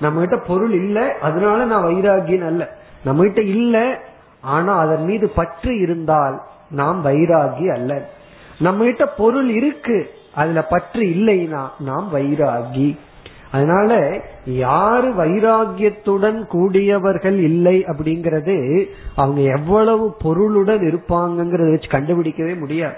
நம்ம கிட்ட பொருள் இல்லை அதனால நான் வைராகின்னு அல்ல. நம்ம கிட்ட இல்ல ஆனா அதன் மீது பற்று இருந்தால் நாம் வைராகி அல்ல. நம்ம கிட்ட பொருள் இருக்கு அதுல பற்று இல்லைன்னா நாம் வைராகி. அதனால யாரு வைராகியத்துடன் கூடியவர்கள் இல்லை அப்படிங்கறது அவங்க எவ்வளவு பொருளுடன் இருப்பாங்கிறத வச்சு கண்டுபிடிக்கவே முடியாது.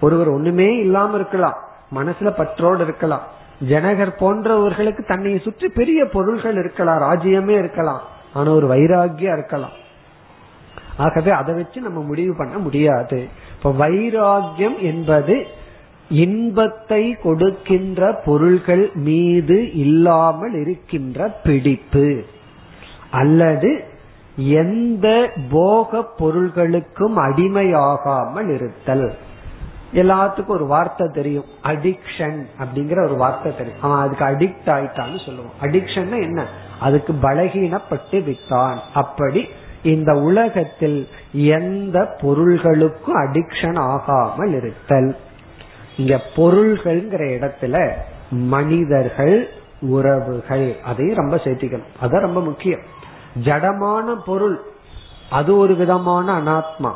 ஒருவர் ஒண்ணுமே இல்லாம இருக்கலாம் மனசுல பற்றோடு இருக்கலாம். ஜனகர் போன்றவர்களுக்கு தன்னை சுற்றி பெரிய பொருள்கள் இருக்கலாம் ராஜ்யமே இருக்கலாம். ஆனா ஒரு வைராகியா இருக்கலாம். ஆகவே அதை வச்சு நம்ம முடிவு பண்ண முடியாது. இப்ப வைராகியம் என்பது இன்பத்தை கொடுக்கின்ற பொருள்கள் மீது இல்லாமல் இருக்கின்ற பிடிப்பு. அல்லது எந்த போக பொருள்களுக்கும் அடிமையாகாமல் இருத்தல். எல்லாத்துக்கும் ஒரு வார்த்தை தெரியும். அடிக்ஷன் அப்படிங்கிற ஒரு வார்த்தை தெரியும். அவன் அதுக்கு அடிக்ட் ஆயிட்டான்னு சொல்லுவான். அடிக்ஷன் என்ன? அதுக்கு பலகீனப்பட்டு விட்டான். அப்படி இந்த உலகத்தில் எந்த பொருள்களுக்கும் அடிக்ஷன் ஆகாமல் இருத்தல். இங்க பொருள்கள்ங்கிற இடத்துல மனிதர்கள் உறவுகள் அதையும் ரொம்ப சேர்த்திக்கணும். அதான் ரொம்ப முக்கியம். ஜடமான பொருள் அது ஒரு விதமான அனாத்மா.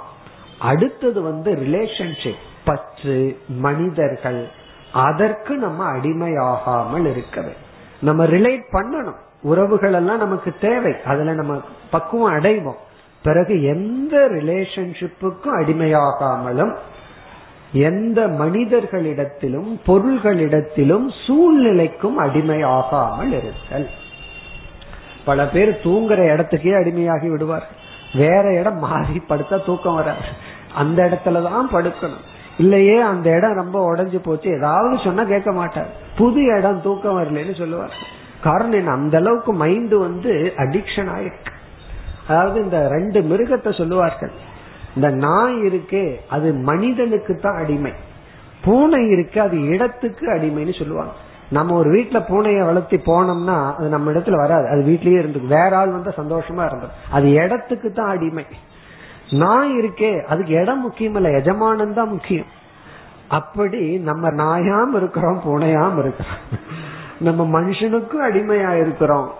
அடுத்தது வந்து ரிலேஷன்ஷிப் பற்று மனிதர்கள். அதற்கு நம்ம அடிமையாகாமல் இருக்கவே நம்ம ரிலேட் பண்ணணும். உறவுகள் எல்லாம் நமக்கு தேவை. அதுல நம்ம பக்குவம் அடைவோம். பிறகு எந்த ரிலேஷன்ஷிப்புக்கும் அடிமையாகாமலும் எந்த மனிதர்களிடத்திலும் பொருள்களிடத்திலும் சூழ்நிலைக்கும் அடிமையாகாமல் இருத்தல். பல பேர் தூங்குற இடத்துக்கே அடிமையாகி விடுவார் வேற இடம் மாறி படுத்தா தூக்கம் வராது. அந்த இடத்துலதான் படுக்கணும். இல்லையே அந்த இடம் ரொம்ப உடஞ்சு போச்சு. ஏதாவது சொன்னா கேட்க மாட்டார். புது இடம் தூக்கம் வரலன்னு சொல்லுவார் காரணம் என்ன? அந்த அளவுக்கு மைண்ட் வந்து அடிக்ஷன் ஆயிருக்கு. அதாவது இந்த ரெண்டு மிருகத்தை சொல்லுவார்கள். இந்த நாய் இருக்கே அது மனிதனுக்கு தான் அடிமை. பூனை இருக்கு அது இடத்துக்கு அடிமைன்னு சொல்லுவாங்க. நம்ம ஒரு வீட்டுல பூனையை வளர்த்தி போனோம்னா அது நம்ம இடத்துல வராது. அது வீட்லயே இருந்து வேற ஆள் வந்து சந்தோஷமா இருந்தது அது இடத்துக்கு தான் அடிமை. நாய் இருக்கே அதுக்கு இடம் முக்கியம் இல்ல எஜமானம் தான் முக்கியம். அப்படி நம்ம நாயாம் இருக்கிறோம் பூனையாம் இருக்கிறோம். நம்ம மனுஷனுக்கும் அடிமையா இருக்கிறோம்.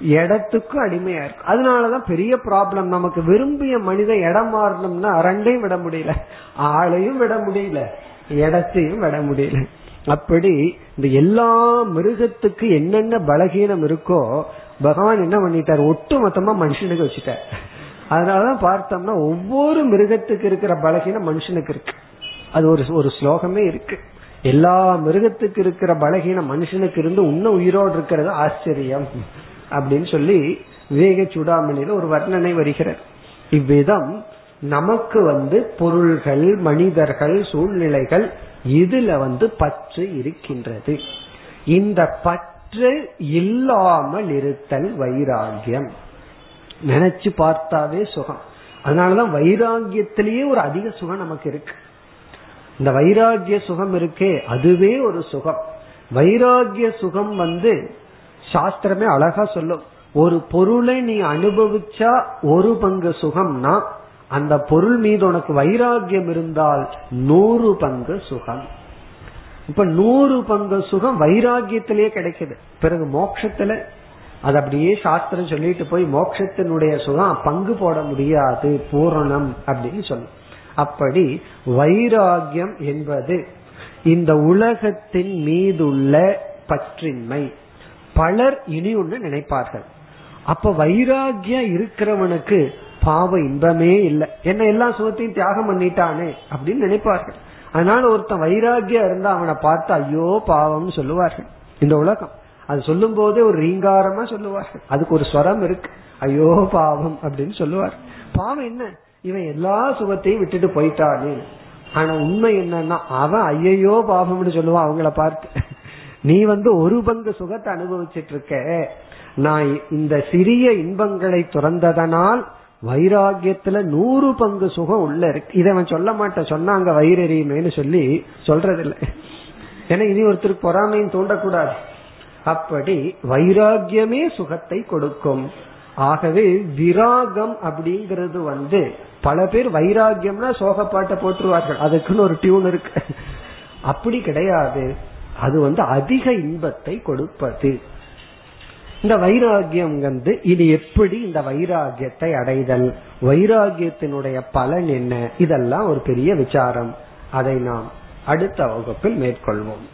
இடத்துக்கும் அடிமையா இருக்கு. அதனாலதான் பெரிய ப்ராப்ளம் நமக்கு விரும்பிய மனித இடம் மாறணும்னா ரெண்டையும் விட முடியல. ஆளையும் விட முடியல. இடத்தையும் விட முடியல. அப்படி இந்த எல்லா மிருகத்துக்கு என்னென்ன பலகீனம் இருக்கோ பகவான் என்ன பண்ணிட்டார்? ஒட்டு மொத்தமா மனுஷனுக்கு வச்சுட்டார். அதனாலதான் பார்த்தோம்னா ஒவ்வொரு மிருகத்துக்கு இருக்கிற பலகீனம் மனுஷனுக்கு இருக்கு. அது ஒரு ஒரு ஸ்லோகமே இருக்கு. எல்லா மிருகத்துக்கு இருக்கிற பலகீனம் மனுஷனுக்கு இருந்து இன்னும் உயிரோடு இருக்கிறது ஆச்சரியம் அப்படின்னு சொல்லி விவேக சூடாமணியில ஒரு வர்ணனை வருகிறார் இவ்விதம் நமக்கு வந்து பொருள்கள் மனிதர்கள் சூழ்நிலைகள் இதுல வந்து பற்று இருக்கின்றது. இந்த பற்று இல்லாமல் இருத்தல் வைராகியம் நினைச்சு பார்த்தாவே சுகம். அதனாலதான் வைராகியத்திலேயே ஒரு அதிக சுகம் நமக்கு இருக்கு. இந்த வைராகிய சுகம் இருக்கே அதுவே ஒரு சுகம். வைராகிய சுகம் வந்து சாஸ்திரமே அழகா சொல்லும். ஒரு பொருளை நீ அனுபவிச்சா ஒரு பங்கு சுகம்னா அந்த பொருள் மீது உனக்கு வைராகியம் இருந்தால் நூறு பங்கு சுகம். இப்ப நூறு பங்கு சுகம் வைராகியத்திலேயே கிடைக்குது. பிறகு மோட்சத்துல அது அப்படியே சாஸ்திரம் சொல்லிட்டு போய் மோட்சத்தினுடைய சுகம் பங்கு போட முடியாது பூரணம் அப்படின்னு சொல்லும். அப்படி வைராகியம் என்பது இந்த உலகத்தின் மீதுள்ள பற்றின்மை. பலர் இனி ஒன்று நினைப்பார்கள். அப்ப வைராகியம் இருக்கிறவனுக்கு பாவ இன்பமே இல்லை. என்ன எல்லா சுகத்தையும் தியாகம் பண்ணிட்டானே அப்படின்னு நினைப்பார்கள். அதனால ஒருத்தன் வைராகியம் இருந்தா அவனை பார்த்து ஐயோ பாவம்னு சொல்லுவார்கள். இந்த உலகம். அது சொல்லும் போதே ஒரு ரீங்காரமா சொல்லுவார்கள். அதுக்கு ஒரு ஸ்வரம் இருக்கு. ஐயோ பாவம் அப்படின்னு சொல்லுவார் பாவம் என்ன? இவன் எல்லா சுகத்தையும் விட்டுட்டு போயிட்டானே. ஆனா உண்மை என்னன்னா அவன் ஐயையோ பாபம்னு சொல்லுவான் அவங்கள பார்த்து. நீ வந்து ஒரு பங்கு சுகத்தை அனுபவிச்சிட்டு இருக்க நான் இந்த சிறிய இன்பங்களை துறந்ததனால் வைராகியத்துல நூறு பங்கு சுகம் உள்ள இருக்கு. இதை அவன் சொல்ல மாட்டேன் சொன்னாங்க வைரறியுமேனு சொல்லி சொல்றதில்லை. ஏன்னா இனி ஒருத்தருக்கு பொறாமையும் தூண்டக்கூடாது. அப்படி வைராகியமே சுகத்தை கொடுக்கும். ஆகவே விராகம் அப்படிங்கிறது வந்து பல பேர் வைராகியம்னா சோகப்பாட்டை போட்டுருவார்கள். அதுக்குன்னு ஒரு டியூன் இருக்கு. அப்படி கிடையாது. அது வந்து அதிக இன்பத்தை கொடுப்பது. இந்த வைராகியம் வந்து இது எப்படி இந்த வைராகியத்தை அடைதல்? வைராகியத்தினுடைய பலன் என்ன? இதெல்லாம் ஒரு பெரிய விசாரம். அதை நாம் அடுத்த வகுப்பில் மேற்கொள்வோம்.